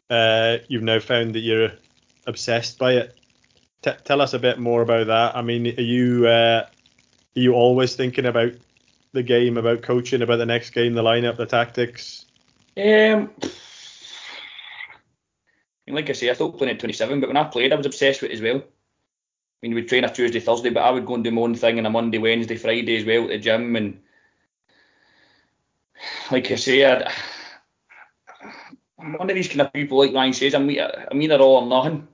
uh, you've now found that you're obsessed by it. T- tell us a bit more about that. I mean, are you uh, are you always thinking about the game, about coaching, about the next game, the lineup, the tactics? Um, like I say, I thought playing at 27, but when I played, I was obsessed with it as well. I mean, we'd train a Tuesday, Thursday, but I would go and do my own thing on a Monday, Wednesday, Friday as well at the gym. And like I say, I'd, I'm one of these kind of people, like Ryan says, I'm, I'm either all or nothing.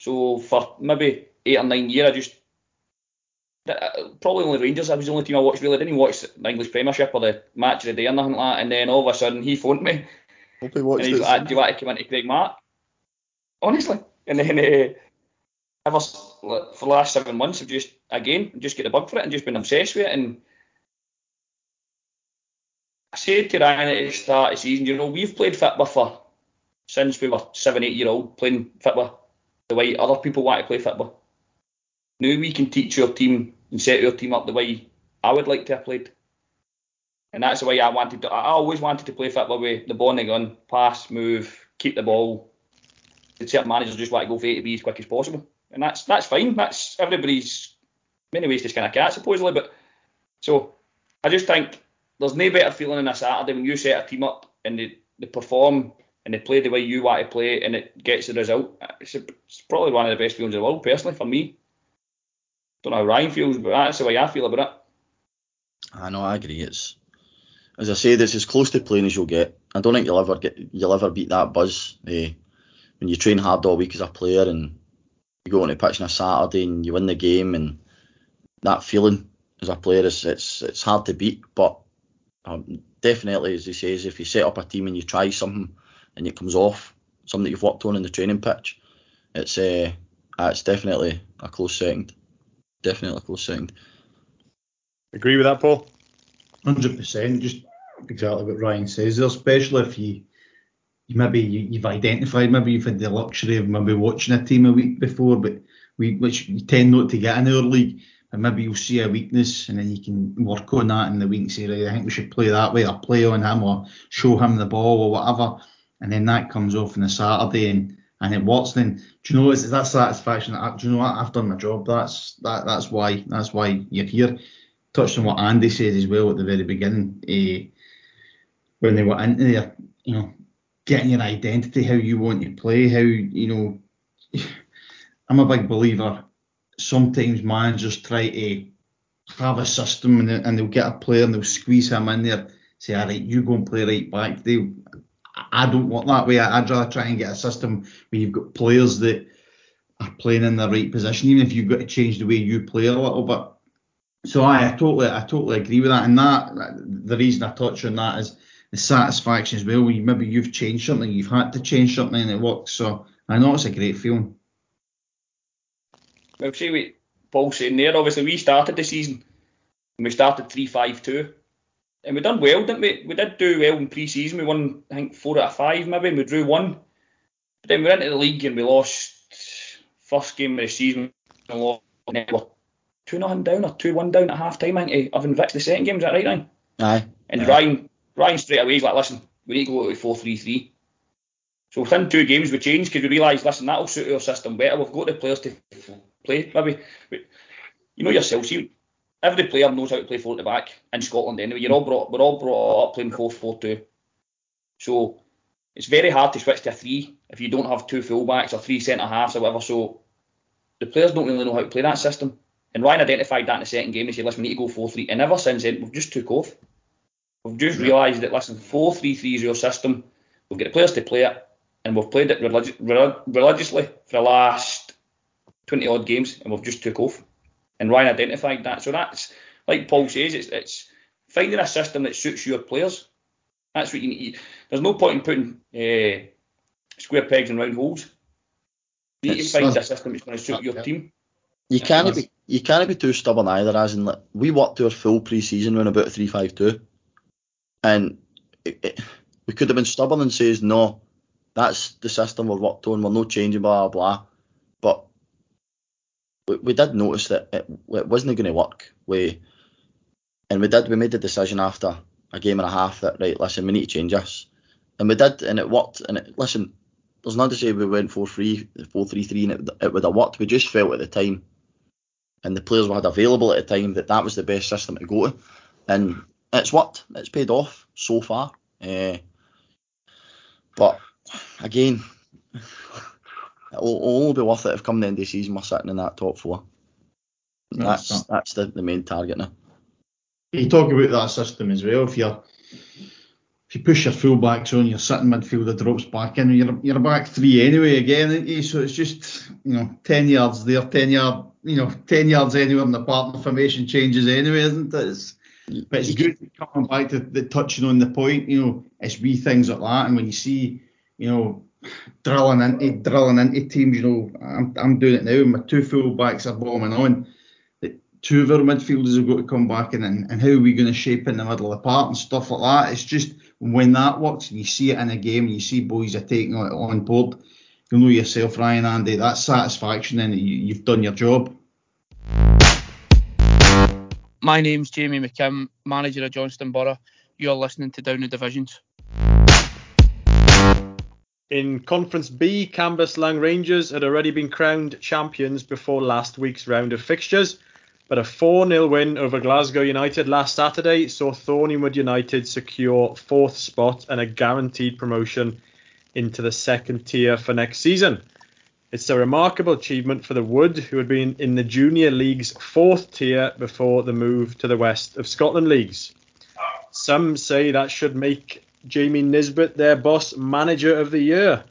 So for maybe eight or nine years, I just probably only Rangers. I was the only team I watched really. I didn't watch the English Premiership or the match of the day or nothing like that. And then all of a sudden he phoned me. Hope he watched and he's like, "Do you want to come into Craigmark?" Honestly, and then uh, ever for the last seven months, I've just again just get the bug for it and just been obsessed with it. And I said to Ryan at the start of the season, you know, we've played football for since we were seven, eight year old playing football the way other people want to play football. Now we can teach your team and set your team up the way I would like to have played. And that's the way I wanted to. I always wanted to play football with the ball and the pass, move, keep the ball. The certain managers just want to go for A to B as quick as possible and that's that's fine. That's everybody's many ways to skin a cat, supposedly. But so I just think there's no better feeling on a Saturday when you set a team up and they, they perform and they play the way you want to play and it gets the result. It's, a, it's probably one of the best feelings in the world, personally, for me. Don't know how Ryan feels, but that's the way I feel about it. I know, I agree. It's as I say, this as close to playing as you'll get. I don't think you'll ever get you'll ever beat that buzz eh, when you train hard all week as a player and you go on the pitch on a Saturday and you win the game, and that feeling as a player is it's it's hard to beat. But um, definitely, as he says, if you set up a team and you try something and it comes off, something that you've worked on in the training pitch, it's uh, it's definitely a close second. Definitely a close second. Agree with that, Paul? Hundred percent. Just exactly what Ryan says there, especially if you maybe you, have identified, maybe you've had the luxury of maybe watching a team a week before, but we which you tend not to get in our league. And maybe you'll see a weakness and then you can work on that in the week and say, right, I think we should play that way or play on him or show him the ball or whatever. And then that comes off on a Saturday and, and it works. Then do you know it's that satisfaction that do you know what I've done my job. That's that that's why that's why you're here. Touched on what Andy said as well at the very beginning. Eh, when they were into there, you know, getting your identity, how you want to play, how you know. I'm a big believer. Sometimes managers try to have a system and, and they'll get a player and they'll squeeze him in there. Say, all right, you go and play right back. They, I don't want that way. I'd rather try and get a system where you've got players that are playing in the right position, even if you've got to change the way you play a little bit. So I, I totally, I totally agree with that. And that, the reason I touch on that is the satisfaction as well. Maybe you've changed something, you've had to change something, and it works. So I know it's a great feeling. Well, see what Paul's saying there. Obviously, we started the season and we started three five two, and we done well, didn't we? We did do well in pre-season. We won, I think, four out of five, maybe, and we drew one. But then we went into the league and we lost first game of the season. And lost, and then we're two nothing down or two one down at half time. I think eh, of Invictus the second game. Is that right, Ryan? Aye. And Ryan, Ryan straight away he's like, listen, we need to go to four three three. So within two games we changed because we realised, listen, that'll suit our system better. We've got the players to play. Maybe you know yourself. See, every player knows how to play four at the back in Scotland anyway. You're all brought, we're all brought up playing four four two. So it's very hard to switch to a three if you don't have two full backs or three centre halves or whatever. So the players don't really know how to play that system. And Ryan identified that in the second game and said, listen, we need to go 4 3. And ever since then, we've just took off. We've just yeah. realised that, listen, 4 3 3 is your system. We've got the players to play it. And we've played it religi- religiously for the last 20 odd games. And we've just took off. And Ryan identified that. So that's, like Paul says, it's, it's finding a system that suits your players. That's what you need. There's no point in putting uh, square pegs in round holes. You need to find a system that's going to suit your team. You can't be you can't be too stubborn either. As in, like, we worked to our full pre-season run about three five two, and it, it, we could have been stubborn and says no, that's the system we're worked on. We're not changing, blah blah blah. But we, did notice that it, it wasn't going to work. We and we did. We made the decision after a game and a half that right, listen, we need to change this, and we did, and it worked. And it, listen, there's not to say we went 4-3, 4-3-3 and it, it would have worked. We just felt at the time and the players we had available at the time that that was the best system to go to, and it's worked. It's paid off so far. Uh, but again, it'll, only be worth it if come the end of the season we're sitting in that top four. That's that's, that's the, the main target now. You talk about that system as well. If you're if you push your fullbacks on, your sitting midfielder drops back in, you're you're back three anyway again, aren't you? So it's just you know ten yards there, ten yard you know, 10 yards anywhere in the park, the formation changes anyway, isn't it? It's, but it's good coming back to the touching on the point, you know, it's wee things like that. And when you see, you know, drilling into drilling into teams, you know, I'm, I'm doing it now. My two full backs are bombing on. The two of our midfielders have got to come back in, and, and how are we going to shape in the middle of the park and stuff like that. It's just when that works and you see it in a game and you see boys are taking it on board you'll know yourself, Ryan Andy, that's satisfaction then you, you've done your job. My name's Jamie McKim, manager of Johnstone Burgh. You're listening to Down the Divisions. In Conference B, Cambuslang Rangers had already been crowned champions before last week's round of fixtures, but a 4 0 win over Glasgow United last Saturday saw Thorniewood United secure fourth spot and a guaranteed promotion into the second tier for next season. It's a remarkable achievement for the Wood, who had been in the Junior League's fourth tier before the move to the West of Scotland Leagues. Some say that should make Jamie Nisbet their boss manager of the year.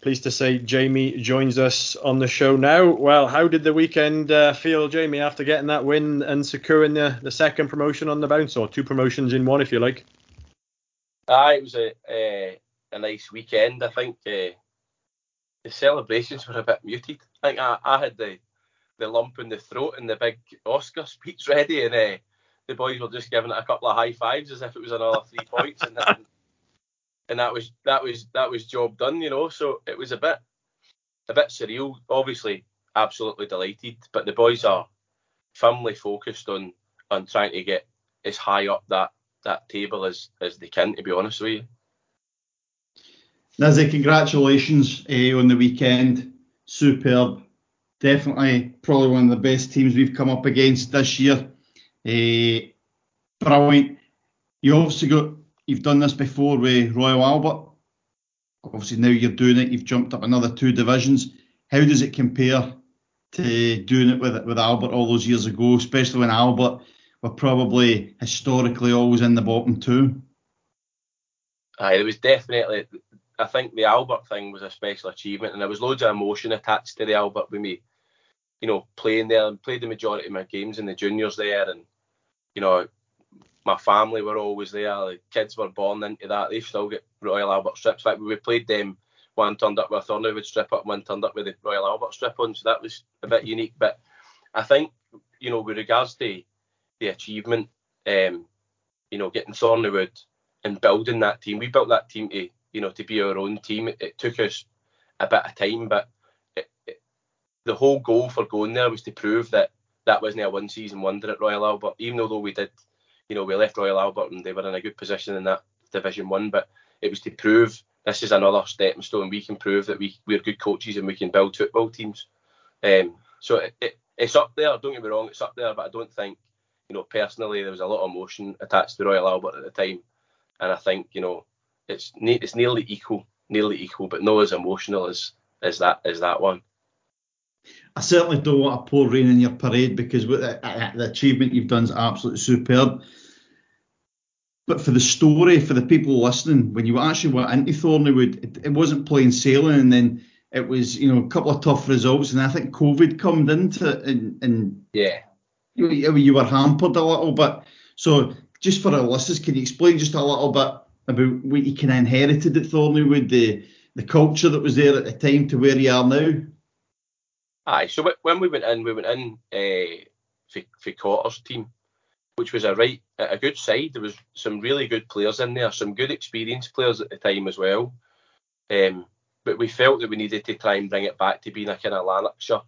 Pleased to say Jamie joins us on the show now. Well, how did the weekend uh, feel, Jamie, after getting that win and securing the, the second promotion on the bounce, or two promotions in one, if you like? Ah, it was a, uh, a nice weekend. I think uh, the celebrations were a bit muted. I think I, I had the the lump in the throat and the big Oscar speech ready, and uh, the boys were just giving it a couple of high fives as if it was another three points, and, and and that was that was that was job done, you know. So it was a bit a bit surreal. Obviously, absolutely delighted, but the boys are firmly focused on on trying to get as high up that that table as as they can. To be honest with you. Nizzy, congratulations uh, on the weekend. Superb. Definitely, probably one of the best teams we've come up against this year. Uh, brilliant. You obviously got, you've done this before with Royal Albert. Obviously, now you're doing it. You've jumped up another two divisions. How does it compare to doing it with with Albert all those years ago, especially when Albert were probably historically always in the bottom two? Aye, it was definitely I think the Albert thing was a special achievement, and there was loads of emotion attached to the Albert with me you know, playing there and played the majority of my games in the juniors there, and you know, my family were always there. The kids were born into that. They still get Royal Albert strips. Fact, we played them. One turned up with a Thorniewood strip up, one turned up with the Royal Albert strip on. So that was a bit unique. But I think, you know, with regards to the achievement, um, you know, getting Thorniewood and building that team, we built that team to, you know, to be our own team. It, it took us a bit of time, but it, it, the whole goal for going there was to prove that that wasn't a one season wonder at Royal Albert. Even though we did, you know, we left Royal Albert and they were in a good position in that Division One, but it was to prove this is another stepping stone. We can prove that we we're good coaches and we can build football teams. Um, so it, it, it's up there. Don't get me wrong, it's up there, but I don't think, you know, personally there was a lot of emotion attached to Royal Albert at the time, and I think you know it's ne- it's nearly equal, nearly equal, but not as emotional as as that as that one. I certainly don't want to pour rain in your parade because the, the achievement you've done is absolutely superb. But for the story, for the people listening, when you actually went into Thorniewood, it, it wasn't plain sailing, and then it was, you know, a couple of tough results, and I think COVID come into it, and, and yeah, you, you were hampered a little bit. So, just for our listeners, can you explain just a little bit about what you kind of inherited at Thorniewood, the the culture that was there at the time to where you are now? Aye, so when we went in, we went in uh, for, for Cotter's team, which was a right a good side. There was some really good players in there, some good experienced players at the time as well. Um, but we felt that we needed to try and bring it back to being a kind of Lanarkshire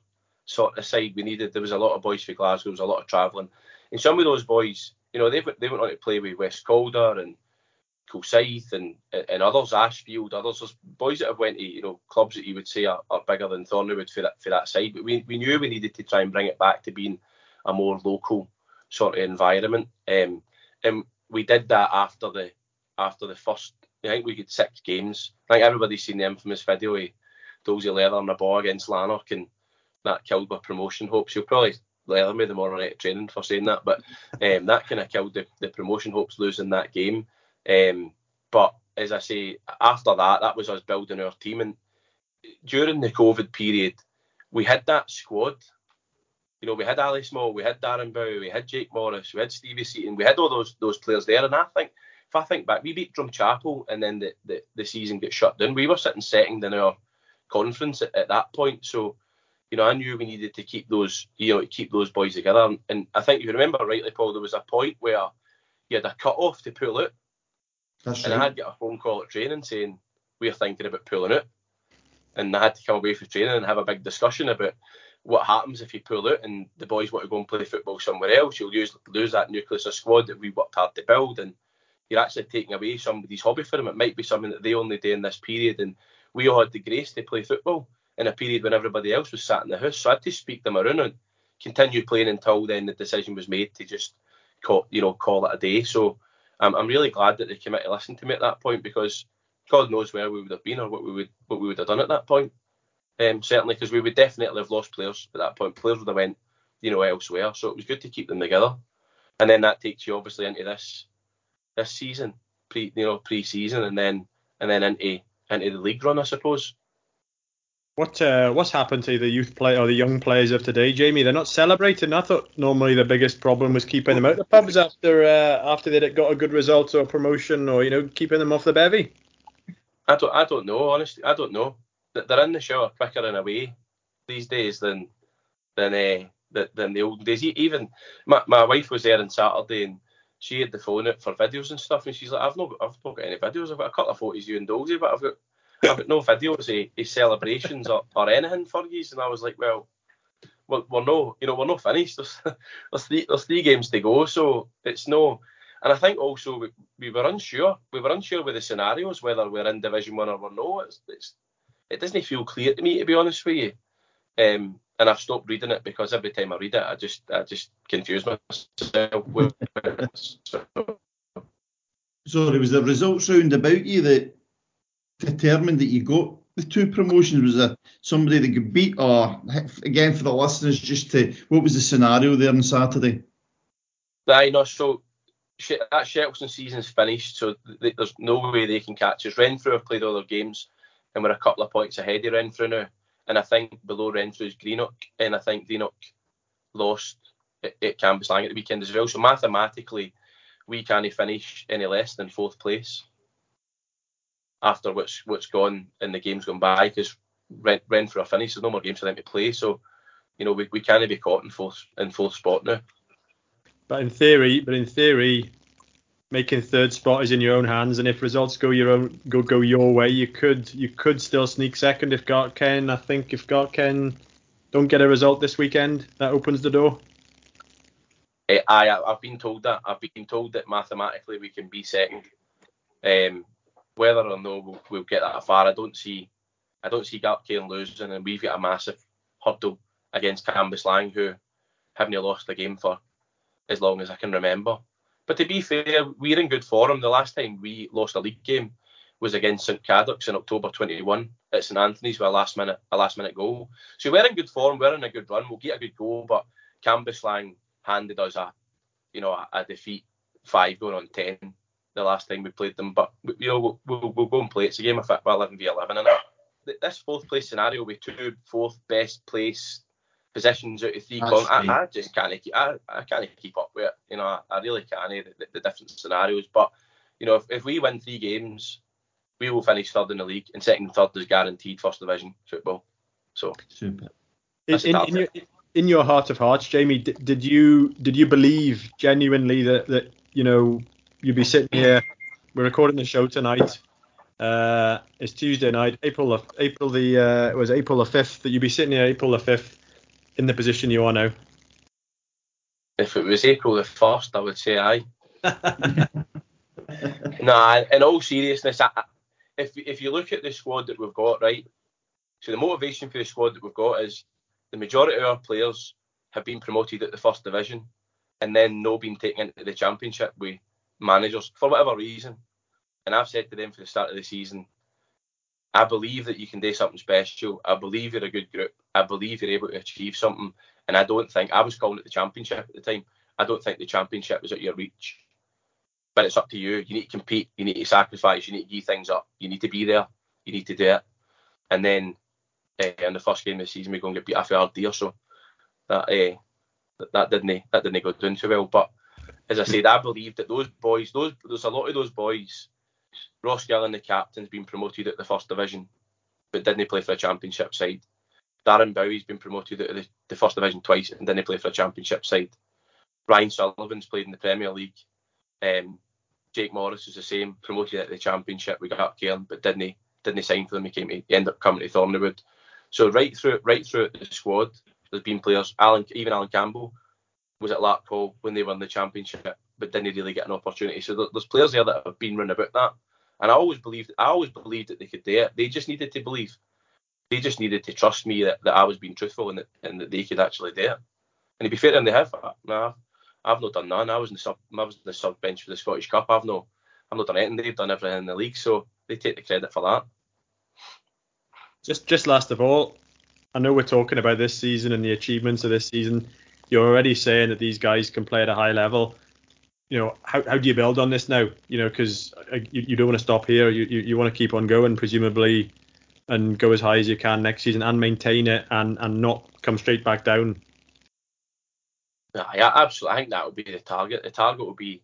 sort of side. We needed there was a lot of boys for Glasgow, there was a lot of travelling, and some of those boys, you know, they they went on to play with West Calder and Kilsyth and and others, Ashfield, others. There's boys that have went to you know clubs that you would say are, are bigger than Thorniewood for that for that side. But we, we knew we needed to try and bring it back to being a more local sort of environment. Um, and we did that after the after the first. I think we got six games. I think everybody's seen the infamous video of Dozy Leather on the ball against Lanark and that killed my promotion hopes. You'll probably leather me the more on training for saying that, but um, that kind of killed the, the promotion hopes losing that game. Um, but as I say, after that, that was us building our team. And during the COVID period, we had that squad you know, we had Ali Small, we had Darren Bowie, we had Jake Morris, we had Stevie Seaton, we had all those those players there. And I think, if I think back, we beat Drumchapel and then the, the, the season get shut down. We were sitting second in our conference at, at, that point. So, you know, I knew we needed to keep those, you know, keep those boys together. And, and I think if you remember rightly, Paul, there was a point where you had a cut off to pull out. That's and right. I had get a phone call at training saying, We're thinking about pulling out. And I had to come away from training and have a big discussion about what happens if you pull out and the boys want to go and play football somewhere else. You'll use, lose that nucleus of squad that we worked hard to build, and you're actually taking away somebody's hobby for them. It might be something that they only do in this period, and we all had the grace to play football in a period when everybody else was sat in the house. So I had to speak them around and continue playing until then the decision was made to just call, you know, call it a day. So um, I'm really glad that they came out to listen to me at that point because God knows where we would have been or what we would what we would have done at that point. Um, certainly, because we would definitely have lost players at that point. Players would have went, you know, elsewhere. So it was good to keep them together. And then that takes you obviously into this this season, pre you know pre-season, and then and then into into the league run, I suppose. What uh, what's happened to the youth play or the young players of today, Jamie? They're not celebrating. I thought normally the biggest problem was keeping them out of the pubs after uh, after they'd got a good result or promotion, or you know keeping them off the bevy. I don't I don't know honestly. I don't know. They're in the shower quicker in a way these days than than uh, than the old days. Even my, my wife was there on Saturday and she had the phone out for videos and stuff, and she's like, I've not I've not got any videos. I've got a couple of photos of you and Dolzy, but I've got I've got no videos of, of celebrations or, or anything for you. And I was like, well, we're, we're no, you know, we're not finished. There's, there's three there's three games to go, so it's no. And I think also we, we were unsure. We were unsure with the scenarios whether we're in Division One or we're no. It's, it's it doesn't feel clear to me to be honest with you. Um, and I've stopped reading it because every time I read it, I just I just confuse myself. With So there was the results round about you that determined that you got the two promotions. Was there somebody that could beat, or again for the listeners, just to what was the scenario there on Saturday? I know. So that Shettleston season's finished, so th- there's no way they can catch us. Renfrew have played all their games, and we're a couple of points ahead of Renfrew now. and I think below Renfrew's Greenock, and I think Greenock lost at, at Cambuslang at the weekend as well. So mathematically, we can't finish any less than fourth place after what's what's gone and the games gone by because Ren, Renfrew are finished. There's no more games for them to play. So you know we, we can't be caught in fourth in fourth spot now. But in theory, but in theory, making third spot is in your own hands, and if results go your own go go your way, you could you could still sneak second if Gartcairn. I think if Gartcairn don't get a result this weekend, that opens the door. Eh, I I've been told that I've been told that mathematically we can be second. Um, whether or no we'll, we'll get that far, I don't see I don't see Gartcairn losing, and we've got a massive hurdle against Cambuslang, who haven't lost a game for as long as I can remember. But to be fair, we're in good form. The last time we lost a league game was against St Cadoc's in October 21 at St Anthony's with a last minute a last minute goal. So we're in good form. We're in a good run. We'll get a good goal, but Cambuslang handed us a you know a, a defeat five going on ten the last time we played them. But you know we'll, we'll, we'll go and play. It's a game of football, 11 v 11, and this fourth place scenario with two fourth best place positions out of three. Con- I, I, just can't keep. I, I can't keep up with it. You know, I, I really can't. The, the, different scenarios, but you know, if, if we win three games, we will finish third in the league, and second and third is guaranteed first division football. So super. In, in, in, your, in your heart of hearts, Jamie, did, did you did you believe genuinely that that you know you'd be sitting here? We're recording the show tonight. Uh, it's Tuesday night, April April the uh, it was April the fifth that you'd be sitting here April the fifth in the position you are now? If it was April the first, I would say aye. nah, in all seriousness, I, if if you look at the squad that we've got, right? So the motivation for the squad that we've got is the majority of our players have been promoted at the first division and then no been taken into the championship with managers for whatever reason. And I've said to them for the start of the season, I believe that you can do something special. I believe you're a good group. I believe you're able to achieve something. And I don't think I was calling it the championship at the time. I don't think the championship was at your reach. But it's up to you. You need to compete. You need to sacrifice. You need to give things up. You need to be there. You need to do it. And then uh, in the first game of the season, we're going to get beat off our dear. So that uh, that didn't that didn't go down too well. But as I said, I believe that those boys, those there's a lot of those boys Ross Gillen, the captain's been promoted at the first division, but didn't play for a championship side. Darren Bowie's been promoted at the, the first division twice and didn't play for a championship side. Ryan Sullivan's played in the Premier League. Um, Jake Morris is the same, promoted at the championship. We got Cairn, but didn't didn't sign for them. He came he ended up coming to Thorniewood. So right through right through the squad, there's been players. Alan, even Alan Campbell was at Larkhall when they won the championship, but didn't really get an opportunity. So there's players there that have been run about that. And I always believed, I always believed that they could do it. They just needed to believe. They just needed to trust me that, that I was being truthful and that, and that they could actually do it. And to be fair to they have. Nah, I've not done none. I was in the sub, I was in the sub bench for the Scottish Cup. I've no, I've not done anything. They've done everything in the league, so they take the credit for that. Just, just last of all, I know we're talking about this season and the achievements of this season. You're already saying that these guys can play at a high level you know, how, how do you build on this now? You know, because uh, you, you don't want to stop here. You, you, you want to keep on going, presumably, and go as high as you can next season and maintain it and, and not come straight back down. Yeah, absolutely. I think that would be the target. The target would be,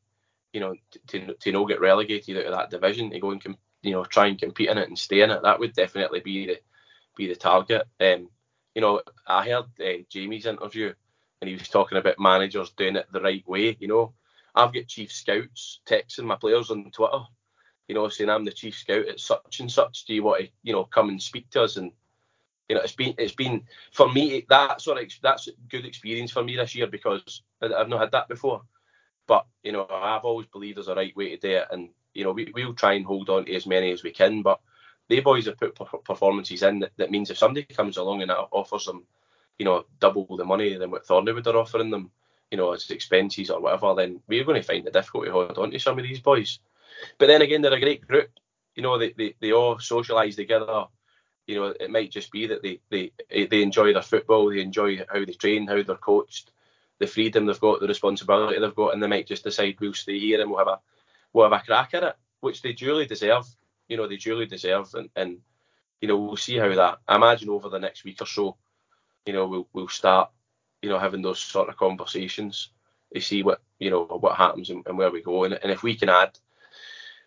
you know, to, to not get relegated out of that division, to go and, you know, try and compete in it and stay in it. That would definitely be the be the target. Um, you know, I heard uh, Jamie's interview and he was talking about managers doing it the right way. You know, I've got chief scouts texting my players on Twitter, you know, saying I'm the chief scout at such and such. Do you want to, you know, come and speak to us? And you know, it's been it's been for me that sort of that's a good experience for me this year because I've not had that before. But you know, I've always believed there's a right way to do it, and you know, we we'll try and hold on to as many as we can. But they boys have put performances in that, that means if somebody comes along and offers them, you know, double the money than what Thorniewood are offering them, you know, as expenses or whatever, then we're going to find it difficult to hold on to some of these boys. But then again, they're a great group. You know, they, they, they all socialise together. You know, it might just be that they, they eh, they enjoy their football, they enjoy how they train, how they're coached, the freedom they've got, the responsibility they've got, and they might just decide we'll stay here and we'll have a we'll have a crack at it, which they duly deserve. You know, they duly deserve, and, and you know, we'll see how that. I imagine over the next week or so, you know, we'll we'll start, you know, having those sort of conversations to see what you know what happens and, and where we go. And, and if we can add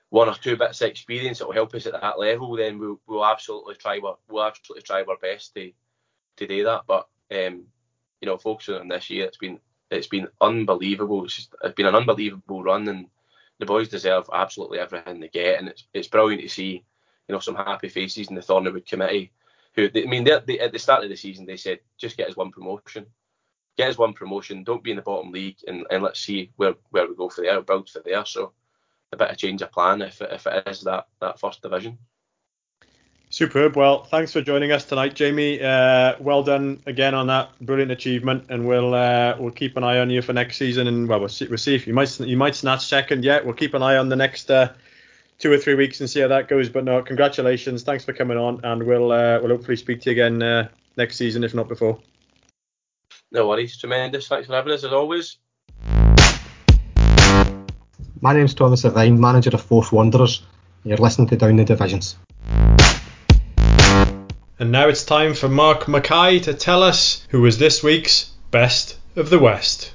one or two bits of experience that will help us at that level, then we'll, we'll absolutely try we'll absolutely try our best to to do that. But um, you know, focusing on this year, it's been it's been unbelievable. It's, just, it's been an unbelievable run, and the boys deserve absolutely everything they get, and it's it's brilliant to see you know some happy faces in the Thorniewood committee. Who I mean, they, at the start of the season, they said just get us one promotion, get us one promotion, don't be in the bottom league, and, and let's see where where we go for there, build for there. So a bit of change of plan if it, if it is that that first division. Superb. Well, thanks for joining us tonight, Jamie. Uh, well done again on that brilliant achievement, and we'll uh, we'll keep an eye on you for next season. And well, we'll see, we'll see if you might you might snatch second yet. We'll keep an eye on the next uh, two or three weeks and see how that goes. But no, congratulations. Thanks for coming on, and we'll uh, we'll hopefully speak to you again uh, next season, if not before. No worries. Tremendous. Thanks for having us as always. My name's Thomas Irvine, manager of Forth Wanderers. You're listening to Down the Divisions. And now it's time for Mark Mackay to tell us who was this week's Best of the West.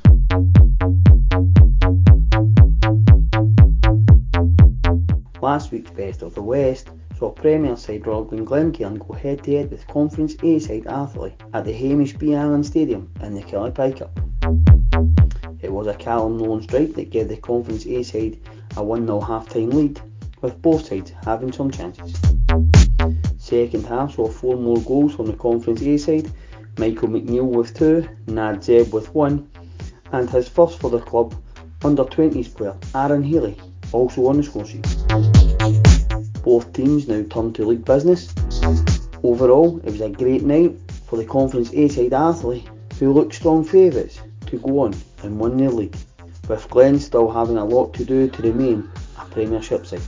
Last week's Best of the West saw Premier side Rutherglen Glencairn go head to head with Conference A side Arthurlie at the Hamish B. Allen Stadium in the Kelly Pie Cup. It was a Callum Nolan strike that gave the Conference A side a 1 0 half time lead, with both sides having some chances. Second half saw four more goals from the Conference A side Michael McNeil with two, Nad Zeb with one, and his first for the club, under 20s player Aaron Healy, also on the score sheet. Both teams now turn to league business. Overall, it was a great night for the Conference A side Arthurlie, who looked strong favourites to go on and win their league, with Glen still having a lot to do to remain a Premiership side.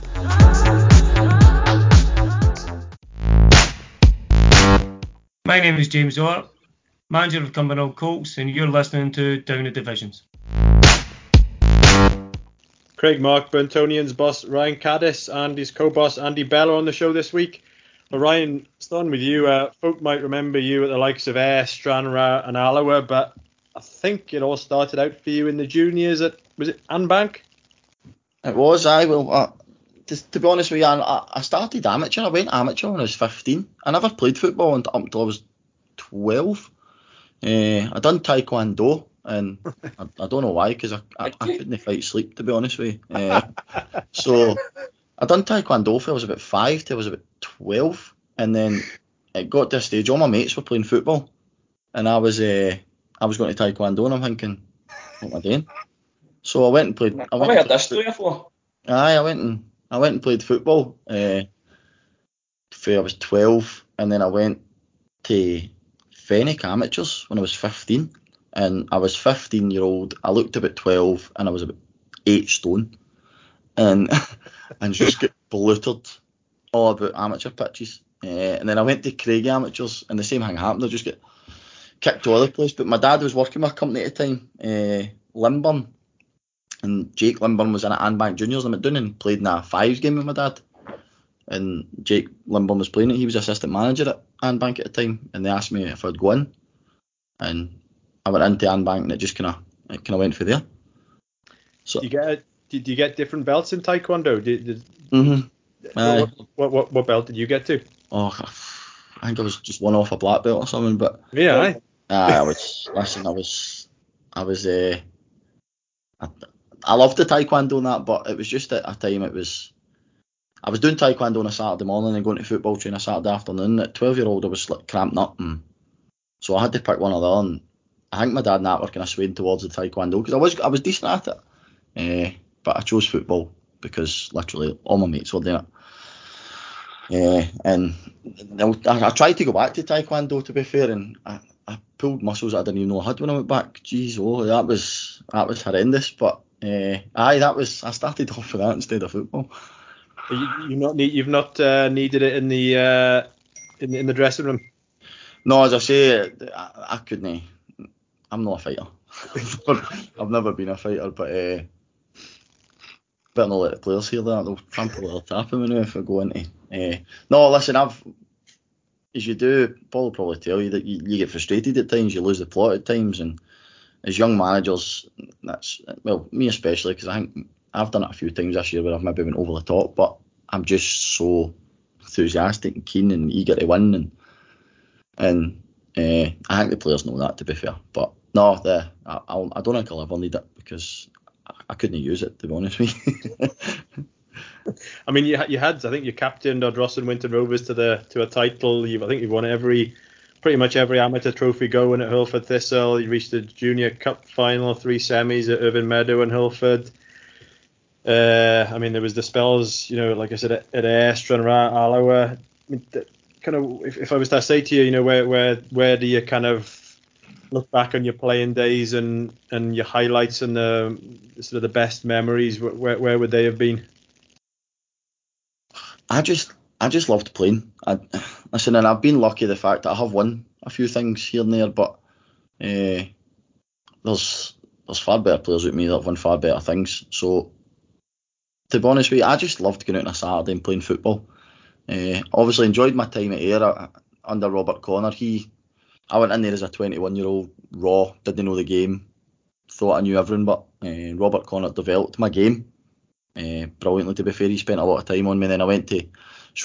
My name is James Orr, manager of Cumbernauld Colts, and you're listening to Down the Divisions. Craigmark, Burntonian's boss Ryan Caddis, and his co-boss Andy Bella on the show this week. Well, Ryan, starting with you, uh, folk might remember you at the likes of Ayr, Stranraer, and Alloa, but I think it all started out for you in the juniors at was it Annbank? It was. I will. Uh, to, to be honest with you, I, I started amateur. I went amateur when I was 15. I never played football until, until I was 12. Uh, I done taekwondo, and I, I don't know why, because I, I, I, couldn't fight sleep, to be honest with you. Uh, so I done taekwondo till I was about five till I was about 12, and then it got to a stage. All my mates were playing football, and I was uh, I was going to taekwondo, and I'm thinking, what am I doing? So I went and played. I went I heard this story before. Aye, I went and I went and played football. Uh, for I was 12, and then I went to Fenwick Amateurs when I was 15, and I was 15 year old. I looked about 12, and I was about eight stone, and and just get bluttered all about amateur pitches. Uh, and then I went to Craig Amateurs, and the same thing happened. I just get kicked all over the place. But my dad was working with a company at the time, uh, Limburn, and Jake Limburn was in at Annbank Juniors in Doon and played in a fives game with my dad. And Jake Limburn was playing it. He was assistant manager at Annbank at the time, and they asked me if I'd go in, and I went into Annbank, and it just kind of it kind of went for there. So you get did you get different belts in Taekwondo? Did, did mm-hmm. what, what, what what belt did you get to? Oh, I think I was just one off a black belt or something, but yeah, aye. I was listen. I was I was uh, I, I loved the taekwondo and that, but it was just at a time it was. I was doing taekwondo on a Saturday morning and going to football train a Saturday afternoon. At 12 year old, I was like cramped up, and so I had to pick one or the other. And I think my dad and that were kind of swaying towards the taekwondo because I was I was decent at it, uh, but I chose football because literally all my mates were doing it. Yeah, and I, I, tried to go back to taekwondo to be fair, and I, I pulled muscles I didn't even know I had when I went back. Jeez, oh, that was that was horrendous. But uh, aye, that was I started off with that instead of football. You, you've not need, you've not uh, needed it in the uh, in, in the dressing room. No, as I say, I, I couldn't. I'm not a fighter. I've never been a fighter, but uh, better not let the players hear that. They'll trample or tap him if I go into. Uh, no, listen, I've as you do, Paul will probably tell you that you, you get frustrated at times, you lose the plot at times, and as young managers, that's well, me especially, because I think I've done it a few times this year where I've maybe went over the top, but I'm just so enthusiastic and keen and eager to win, and and uh, I think the players know that to be fair. But no, the, I, I don't think I'll ever need it because I, couldn't use it to be honest with you. I mean, you, you had, I think you captained ross Ardrossan Winton Rovers to the to a title. You've, I think you've won every, pretty much every amateur trophy going at Hurlford Thistle. You reached the Junior Cup final, three semis at Irvine Meadow and Hurlford. Uh, I mean, there was the spells, you know, like I said, at, at Ayr, and Alloa. I mean, kind of, if, if I was to say to you, you know, where where where do you kind of look back on your playing days and and your highlights and the sort of the best memories? Where where would they have been? I just I just loved playing. I, listen, and I've been lucky the fact that I have won a few things here and there, but uh, there's there's far better players with me that have won far better things. So to be honest with you, I just loved going out on a Saturday and playing football. Uh, obviously enjoyed my time at Ayr uh, under Robert Connor. He, I went in there as a 21 year old raw, didn't know the game, thought I knew everything, but uh, Robert Connor developed my game uh, brilliantly. To be fair, he spent a lot of time on me. Then I went to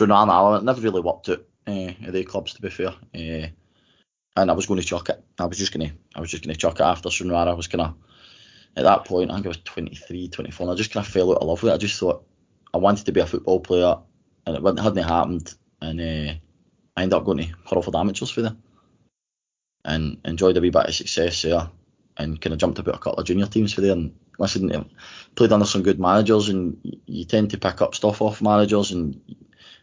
Allen. It never really worked out uh, at the clubs, to be fair. Uh, and I was going to chuck it. I was just gonna, I was just gonna chuck it after Stranraer. I was gonna, at that point, I think I was 23, 24, and I just kind of fell out of love with it. I just thought I wanted to be a football player and it hadn't happened. And I ended up going to Hurlford Amateurs for them and enjoyed a wee bit of success there and kind of jumped about a couple of junior teams for there. And listen, played under some good managers, and you tend to pick up stuff off managers, and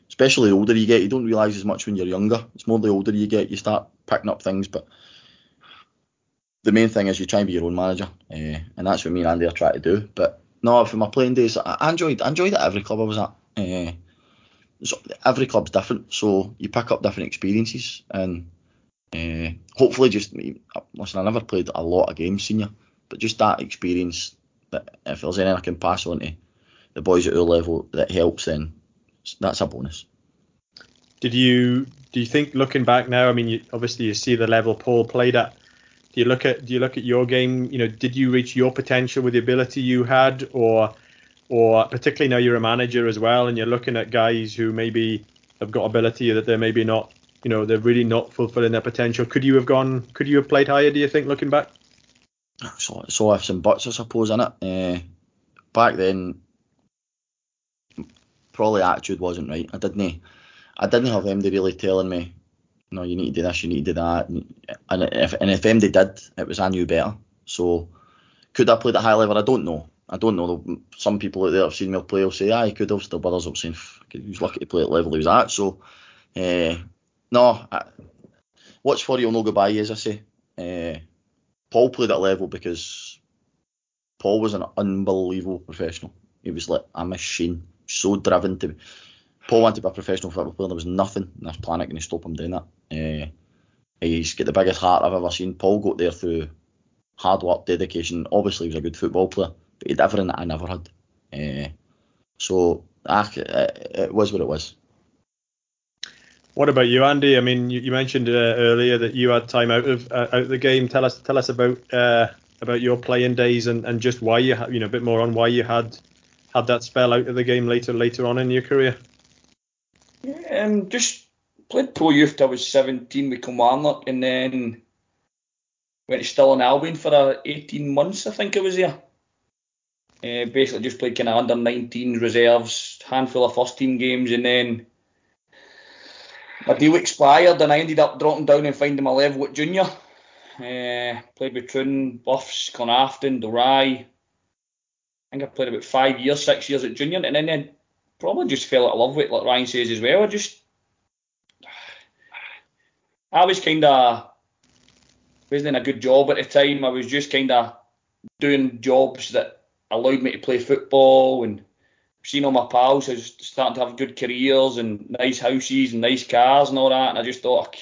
especially the older you get, you don't realise as much when you're younger. It's more the older you get, you start picking up things. But the main thing is you try and be your own manager, uh, and that's what me and Andy are trying to do. But no, for my playing days, I enjoyed I enjoyed it at every club I was at. Uh, so every club's different, so you pick up different experiences, and uh, hopefully, just listen. I never played a lot of games senior, but just that experience. That if there's anything I can pass on to the boys at our level that helps, then that's a bonus. Did you do you think looking back now? I mean, you, obviously you see the level Paul played at. Do you look at do you look at your game? You know, did you reach your potential with the ability you had, or or particularly now you're a manager as well, and you're looking at guys who maybe have got ability that they're maybe not, you know, they're really not fulfilling their potential. Could you have gone? Could you have played higher? Do you think, looking back? So, so ifs and buts, I suppose, in it. Uh, back then, probably attitude wasn't right. I didn't, I didn't have MD really telling me, no, you need to do this, you need to do that. And if and if MD did, it was I knew better. So could I played at high level? I don't know. I don't know. Some people out there have seen me play will say, he could have. Still, others will say, he was lucky to play at level he was at. So, uh, no, I, what's for you'll no go by, as I say. Uh, Paul played at level because Paul was an unbelievable professional. He was like a machine, so driven to. Paul wanted to be a professional football player. There was nothing in this planet going to stop him doing that. Uh, he's got the biggest heart I've ever seen. Paul got there through hard work, dedication. Obviously, he was a good football player but he had everything that I never had. Uh, so ah, it was what it was. What about you, Andy? I mean, you, you mentioned uh, earlier that you had time out of uh, out of the game. Tell us tell us about uh, about your playing days and, and just why you ha- you know a bit more on why you had had that spell out of the game later later on in your career. Yeah, Um, just played pro youth till I was 17 with Kilmarnock, and then went to Stirling Albion for uh, 18 months. I think it was there. Uh, basically, just played kind of under 19 reserves, handful of first team games, and then my deal expired, and I ended up dropping down and finding my level at junior. Uh, played with Troon, Buffs, Glenafton, Dalry. I think I played about five years, six years at junior, and then, then probably just fell out of love with it, like Ryan says as well. I just, I was kind of, wasn't in a good job at the time. I was just kind of doing jobs that allowed me to play football and seen all my pals who's starting to have good careers and nice houses and nice cars and all that. And I just thought,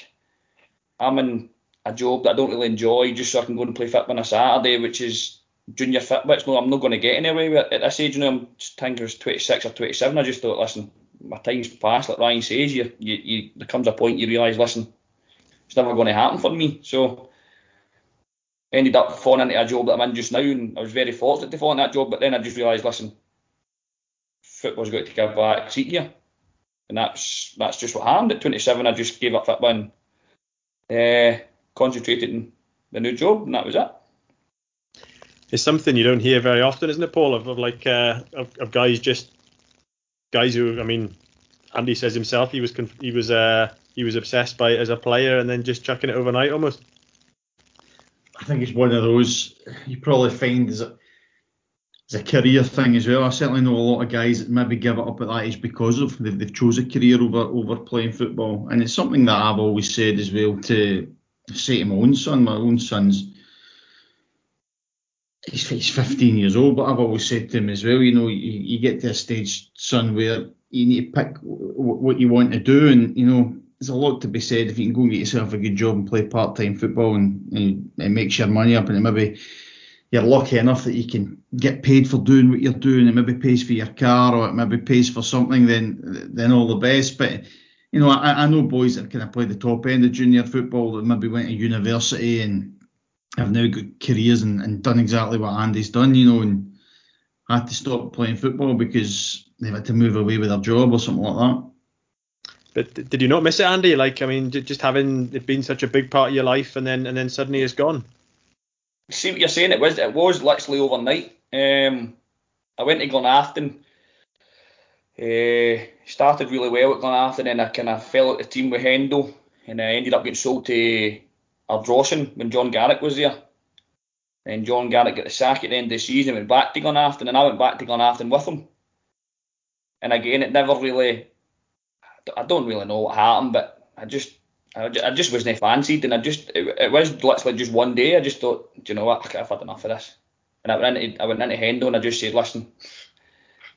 I'm in a job that I don't really enjoy just so I can go and play football on a Saturday, which is junior fitbits. No, I'm not going to get anywhere at this age. You know, I'm, I think I was 26 or 27. I just thought, listen, my time's passed. Like Ryan says, you, you, you there comes a point you realise, listen, it's never going to happen for me. So ended up falling into a job that I'm in just now, and I was very fortunate to fall in that job. But then I just realised, listen, football's got to take a back seat here, and that's that's just what happened. At 27, I just gave up that one, uh, concentrated in the new job, and that was it. It's something you don't hear very often, isn't it, Paul? Of, of like uh, of, of guys just guys who, I mean, Andy says himself he was conf- he was uh, he was obsessed by it as a player and then just chucking it overnight almost. I think it's one of those you probably find as a, as a career thing as well. I certainly know a lot of guys that maybe give it up at that age because of they've, they've chose a career over over playing football, and it's something that I've always said as well to say to my own son. My own son's he's, he's 15 years old, but I've always said to him as well, you know, you, you get to a stage, son, where you need to pick w- what you want to do, and you know, there's a lot to be said if you can go and get yourself a good job and play part-time football and, and it makes your money up, and maybe you're lucky enough that you can get paid for doing what you're doing, and maybe pays for your car or it maybe pays for something, then then all the best. But you know, I, I know boys that kind of play the top end of junior football that maybe went to university and have now got careers and, and done exactly what Andy's done, you know, and had to stop playing football because they've had to move away with their job or something like that. But did you not miss it, Andy? Like, I mean, just having it been such a big part of your life, and then and then suddenly it's gone. See what you're saying? It was it was literally overnight. Um, I went to Glenafton. Uh, started really well at Glenafton, and I kind of fell out the team with Hendo, and I ended up getting sold to Ardrossan when John Garrick was there. And John Garrick got the sack at the end of the season, went back to Glenafton, and I went back to Glenafton with him. And again, it never really, I don't really know what happened, but I just, I just wasn't fancied, and I just, it, it was literally just one day. I just thought, do you know what, I've had enough of this. And I went into, I went into Hendo, and I just said, listen,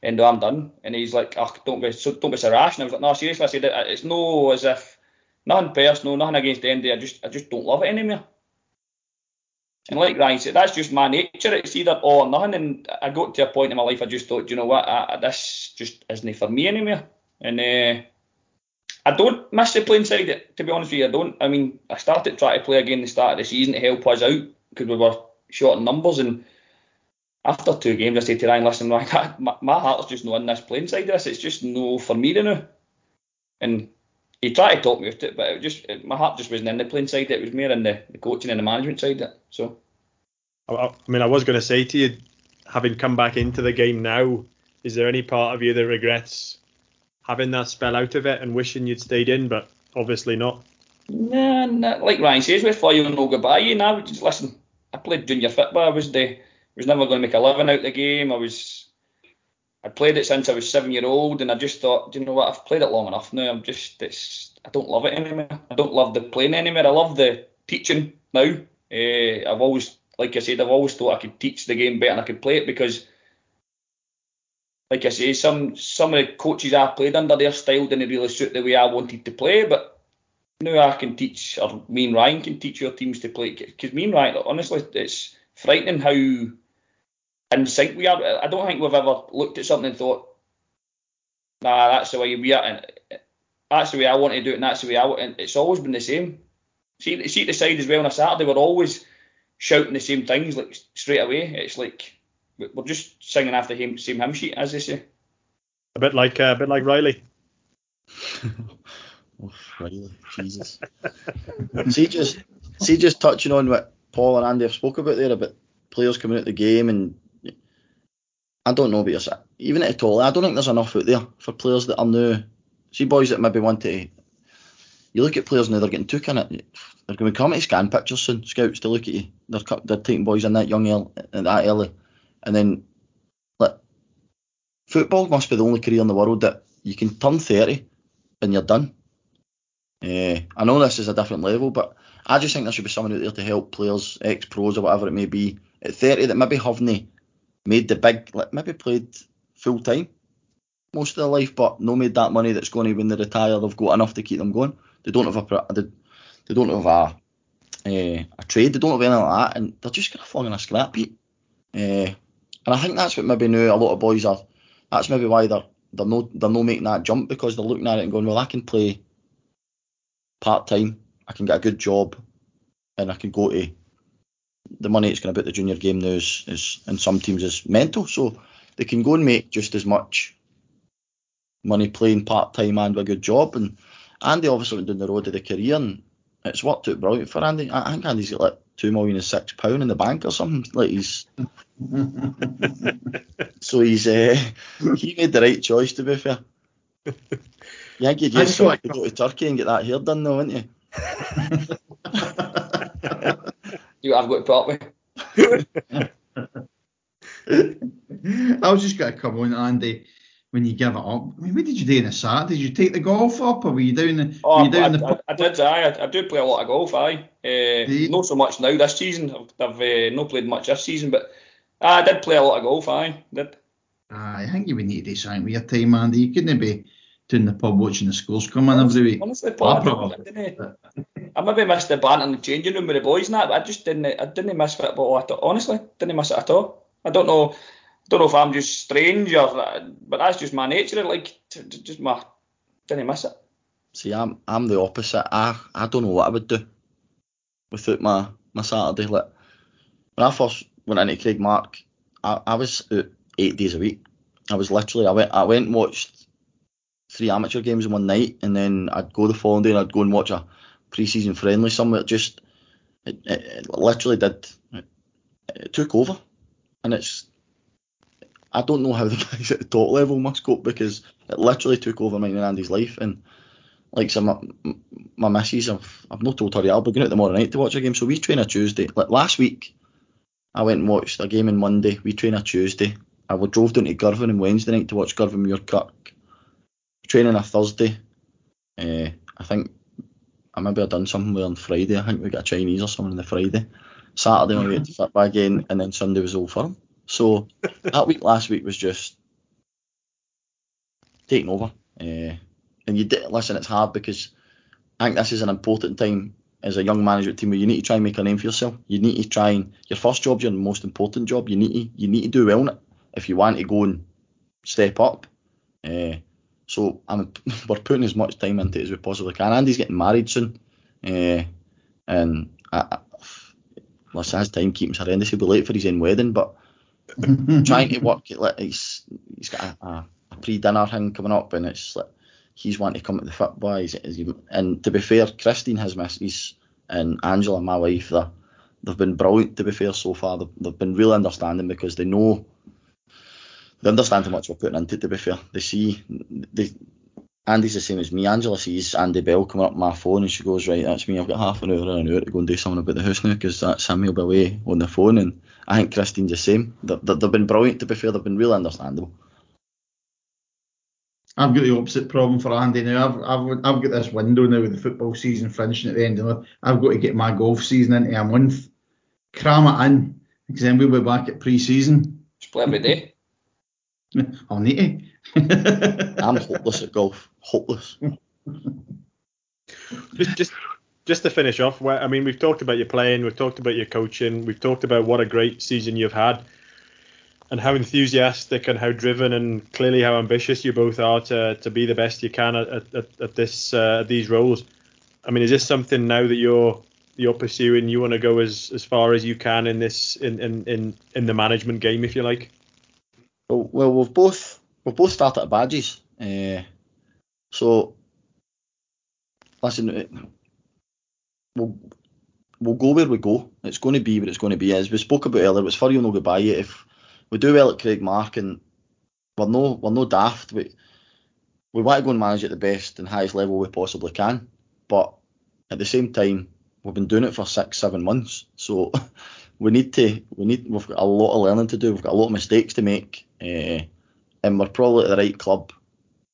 Hendo, I'm done. And he's like, oh, don't be, so, don't be so rash. And I was like, no, seriously, I said, it's no as if nothing personal, nothing against Andy. I just I just don't love it anymore. And like Ryan said, that's just my nature. It's either all or nothing. And I got to a point in my life I just thought, you know what, I, this just isn't for me anymore. And uh, I don't miss the playing side. To be honest with you, I don't. I mean, I started trying to play again the start of the season to help us out because we were short in numbers. And after two games, I said to Ryan, listen, my, my heart's just not in this playing side of this. It's just no for me now. And he tried to talk me out it, but it just it, my heart just wasn't in the playing side. It was more in the, the coaching and the management side. It, so. I mean, I was going to say to you, having come back into the game now, is there any part of you that regrets having that spell out of it and wishing you'd stayed in? But obviously not. Nah, nah like Ryan says, with fly no goodbye. You know, just listen. I played junior football. I was the was never going to make a living out the game. I was I played it since I was seven year old, and I just thought, do you know what, I've played it long enough now. I'm just, it's, I don't love it anymore. I don't love the playing anymore. I love the teaching now. Uh, I've always, like I said, I've always thought I could teach the game better and I could play it because, like I say, some some of the coaches I played under their style didn't really suit the way I wanted to play, but now I can teach, or me and Ryan can teach your teams to play. Because me and Ryan, honestly, it's frightening how in sync we are. I don't think we've ever looked at something and thought, nah, that's the way we are, and that's the way I want to do it, and that's the way I want. And it's always been the same. See, see the side as well on a Saturday, we're always shouting the same things like straight away. It's like we're just singing after him, same hymn sheet, as they say. A bit like uh, a bit like Riley. oh, Riley, Jesus. see, just see, just touching on what Paul and Andy have spoke about there about players coming out the game and I don't know about yourself. Even at all, I don't think there's enough out there for players that are new. See boys that maybe want to. You look at players now, they're getting took in it. They're going to come to scan pictures soon. Scouts to look at you. They're they're taking boys in that young early, that early, and then like football must be the only career in the world that you can turn 30 and you're done. Uh, I know this is a different level, but I just think there should be someone out there to help players, ex pros or whatever it may be, at 30 that maybe haven't made the big, like maybe played full time most of their life, but no made that money that's going to when they retire. They've got enough to keep them going. They don't have a they, they don't have a uh, a trade. They don't have anything like that, and they're just gonna fall in a scrap heap. Uh, and I think that's what maybe now a lot of boys are. That's maybe why they're they're no they're no making that jump because they're looking at it and going, well, I can play part time, I can get a good job, and I can go to the money it's going to put the junior game now is, is in some teams is mental, so they can go and make just as much money playing part time and a good job. And Andy obviously went down the road of the career and it's worked out brilliant for Andy. I think Andy's got like two million and six pound in the bank or something. Like he's so he's uh, he made the right choice to be fair. You think you'd just to go to Turkey and get that hair done though, wouldn't you? you I've got to put up with. I was just going to come on, Andy when you give it up. I mean, what did you do in the Sat? Did you take the golf up, or were you down the? Oh, you down I, the I, I, did. I, I do play a lot of golf. Aye, uh, not so much now this season. I've, I've uh, not played much this season, but I did play a lot of golf. Aye, did. I think you would need to do something with your time, Andy. You couldn't be doing the pub watching the scores come in every week. Honestly, Paul, I, didn't, I maybe missed the banter in the changing room with the boys and that, but I just didn't. I didn't miss football at all. Honestly, didn't miss it at all. I don't know don't know if I'm just strange or, but that's just my nature. Like, just my, didn't miss it. See, I'm I'm the opposite. I I don't know what I would do without my my Saturday. Like when I first went into Craigmark, I, I was eight days a week. I was literally I went I went and watched three amateur games in one night, and then I'd go the following day and I'd go and watch a pre-season friendly somewhere. Just it, it, it literally did. It, it took over, and it's I don't know how the guys at the top level must cope because it literally took over mine and Andy's life. And like some my, my missus, I've I've not told her yet. I'll be going out tomorrow night to watch a game. So we train a Tuesday. Like last week, I went and watched a game on Monday. We train a Tuesday. I drove down to Girvan on Wednesday night to watch Girvan Muirkirk. Training a Thursday. Uh, I think I maybe I done something with on Friday. I think we got a Chinese or something on the Friday. Saturday we went to fit back in, and then Sunday was all firm. So that week last week was just taking over. Uh, and you did listen, it's hard because I think this is an important time as a young management team where you need to try and make a name for yourself. You need to try and your first job, your most important job. You need to you need to do well in it if you want to go and step up. Uh, so I'm, we're putting as much time into it as we possibly can. Andy's getting married soon, uh, and I, I, listen, his timekeeping's horrendous. He'll be late for his own wedding, but trying to work it. Like he's he's got a, a, a pre-dinner thing coming up, and it's like he's wanting to come to the football. He's, he's, and to be fair, Christine has misses and Angela, my wife, they they've been brilliant. To be fair, so far they've, they've been really understanding because they know they understand how much we're putting into it. To be fair, they see they. Andy's the same as me. Angela sees Andy Bell coming up my phone and she goes, Right, that's me. I've got half an hour and an hour to go and do something about the house now because that's him. He'll be away on the phone. And I think Christine's the same. They, they, they've been brilliant, to be fair. They've been really understandable. I've got the opposite problem for Andy now. I've, I've, I've got this window now with the football season finishing at the end of it. I've got to get my golf season into a month, cram it in, because then we'll be back at pre-season. Just play every day. I'll need to. I'm hopeless at golf. Hopeless. just, just, just to finish off, I mean, we've talked about your playing, we've talked about your coaching, we've talked about what a great season you've had and how enthusiastic and how driven and clearly how ambitious you both are to, to be the best you can at, at, at this uh, at these roles. I mean, is this something now that you're you're pursuing? You want to go as, as far as you can in this in, in, in, in the management game, if you like. Well, well we've both we've both started at badges, uh, so listen, we'll we'll go where we go. It's going to be what it's going to be. As we spoke about earlier, it's for you no goodbye. If we do well at Craigmark and we're no we're no daft. We we want to go and manage at the best and highest level we possibly can. But at the same time, we've been doing it for six, seven months. So we need to we need we've got a lot of learning to do. We've got a lot of mistakes to make. Uh, and we're probably at the right club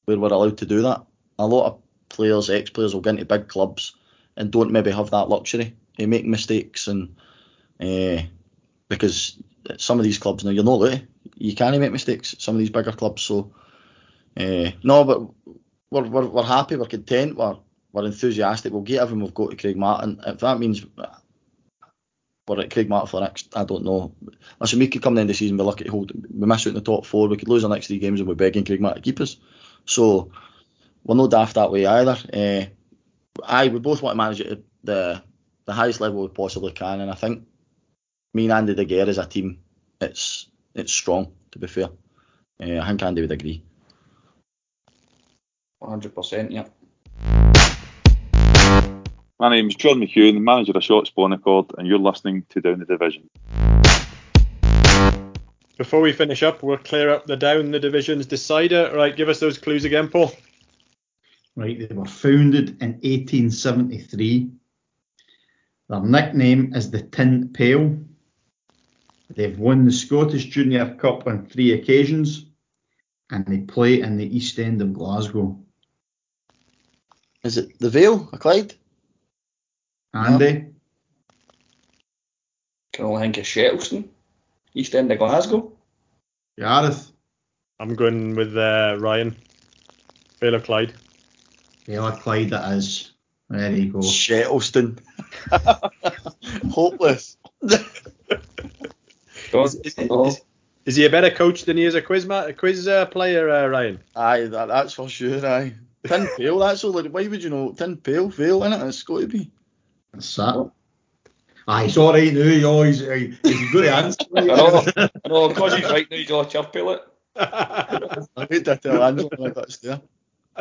where we're allowed to do that. A lot of players, ex players will get into big clubs and don't maybe have that luxury. They make mistakes and uh, because some of these clubs now you're not allowed. You can't make mistakes. Some of these bigger clubs. So uh, no, but we're, we're we're happy. We're content. We're we're enthusiastic. We'll get everyone we've got to Craigmark. If that means we're at Craigmark for the next, I don't know. listen, we could come the end of the season, be lucky to hold, we miss out in the top four, we could lose our next three games and we're begging Craigmark to keep us. So we're no daft that way either. Uh, I we both want to manage it at the the highest level we possibly can, and I think me and Andy De Gea as a team, it's it's strong. To be fair, uh, I think Andy would agree. 100%, yeah. My name is John McEwen, the manager of Shotts Bon Accord, and you're listening to Down the Division. Before we finish up, we'll clear up the down the divisions decider. Right, give us those clues again, Paul. Right, they were founded in 1873. Their nickname is the Tin Pail. They've won the Scottish Junior Cup on three occasions, and they play in the East End of Glasgow. Is it the Vale, a Clyde? Andy? Can only think of Shettleston, East End of Glasgow. Gareth? I'm going with uh, Ryan. Vale of Clyde. Vale of Clyde it is. There you go. Shettleston. Hopeless. Is, is, is, is he a better coach than he is a quiz ma- a quiz uh, player, uh, Ryan? Aye, that, that's for sure. Aye. Tin Pail, that's all. Why would you know Tin Pail? Vale, innit? It's got to be. That's that. Aye, it's all right now. You always, he's got to answer. I know, I know, because he's right now, he's all chirpy it. I wait to tell Angela that's there.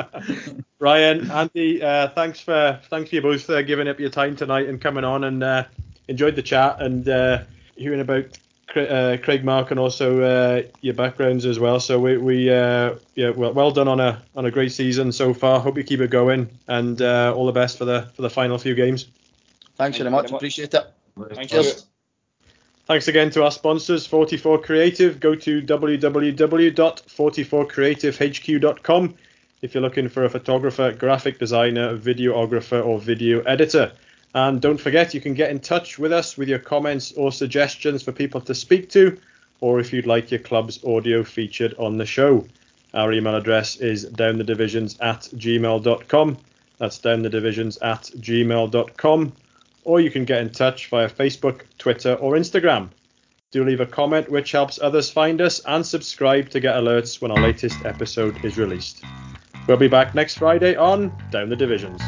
Ryan, Andy, uh, thanks for thanks for you both uh, giving up your time tonight and coming on and uh, enjoyed the chat and uh, hearing about uh, Craigmark and also uh, your backgrounds as well. So we, we uh, yeah, well, well done on a on a great season so far. Hope you keep it going and uh, all the best for the for the final few games. Thanks very much. Appreciate it. Thank Cheers. you. Thanks again to our sponsors, 44 Creative. Go to www.44creativehq.com if you're looking for a photographer, graphic designer, videographer, or video editor. And don't forget, you can get in touch with us with your comments or suggestions for people to speak to, or if you'd like your club's audio featured on the show. Our email address is downthedivisions at gmail.com. That's downthedivisions at gmail.com. Or you can get in touch via Facebook, Twitter, or Instagram. Do leave a comment which helps others find us and subscribe to get alerts when our latest episode is released. We'll be back next Friday on Down the Divisions.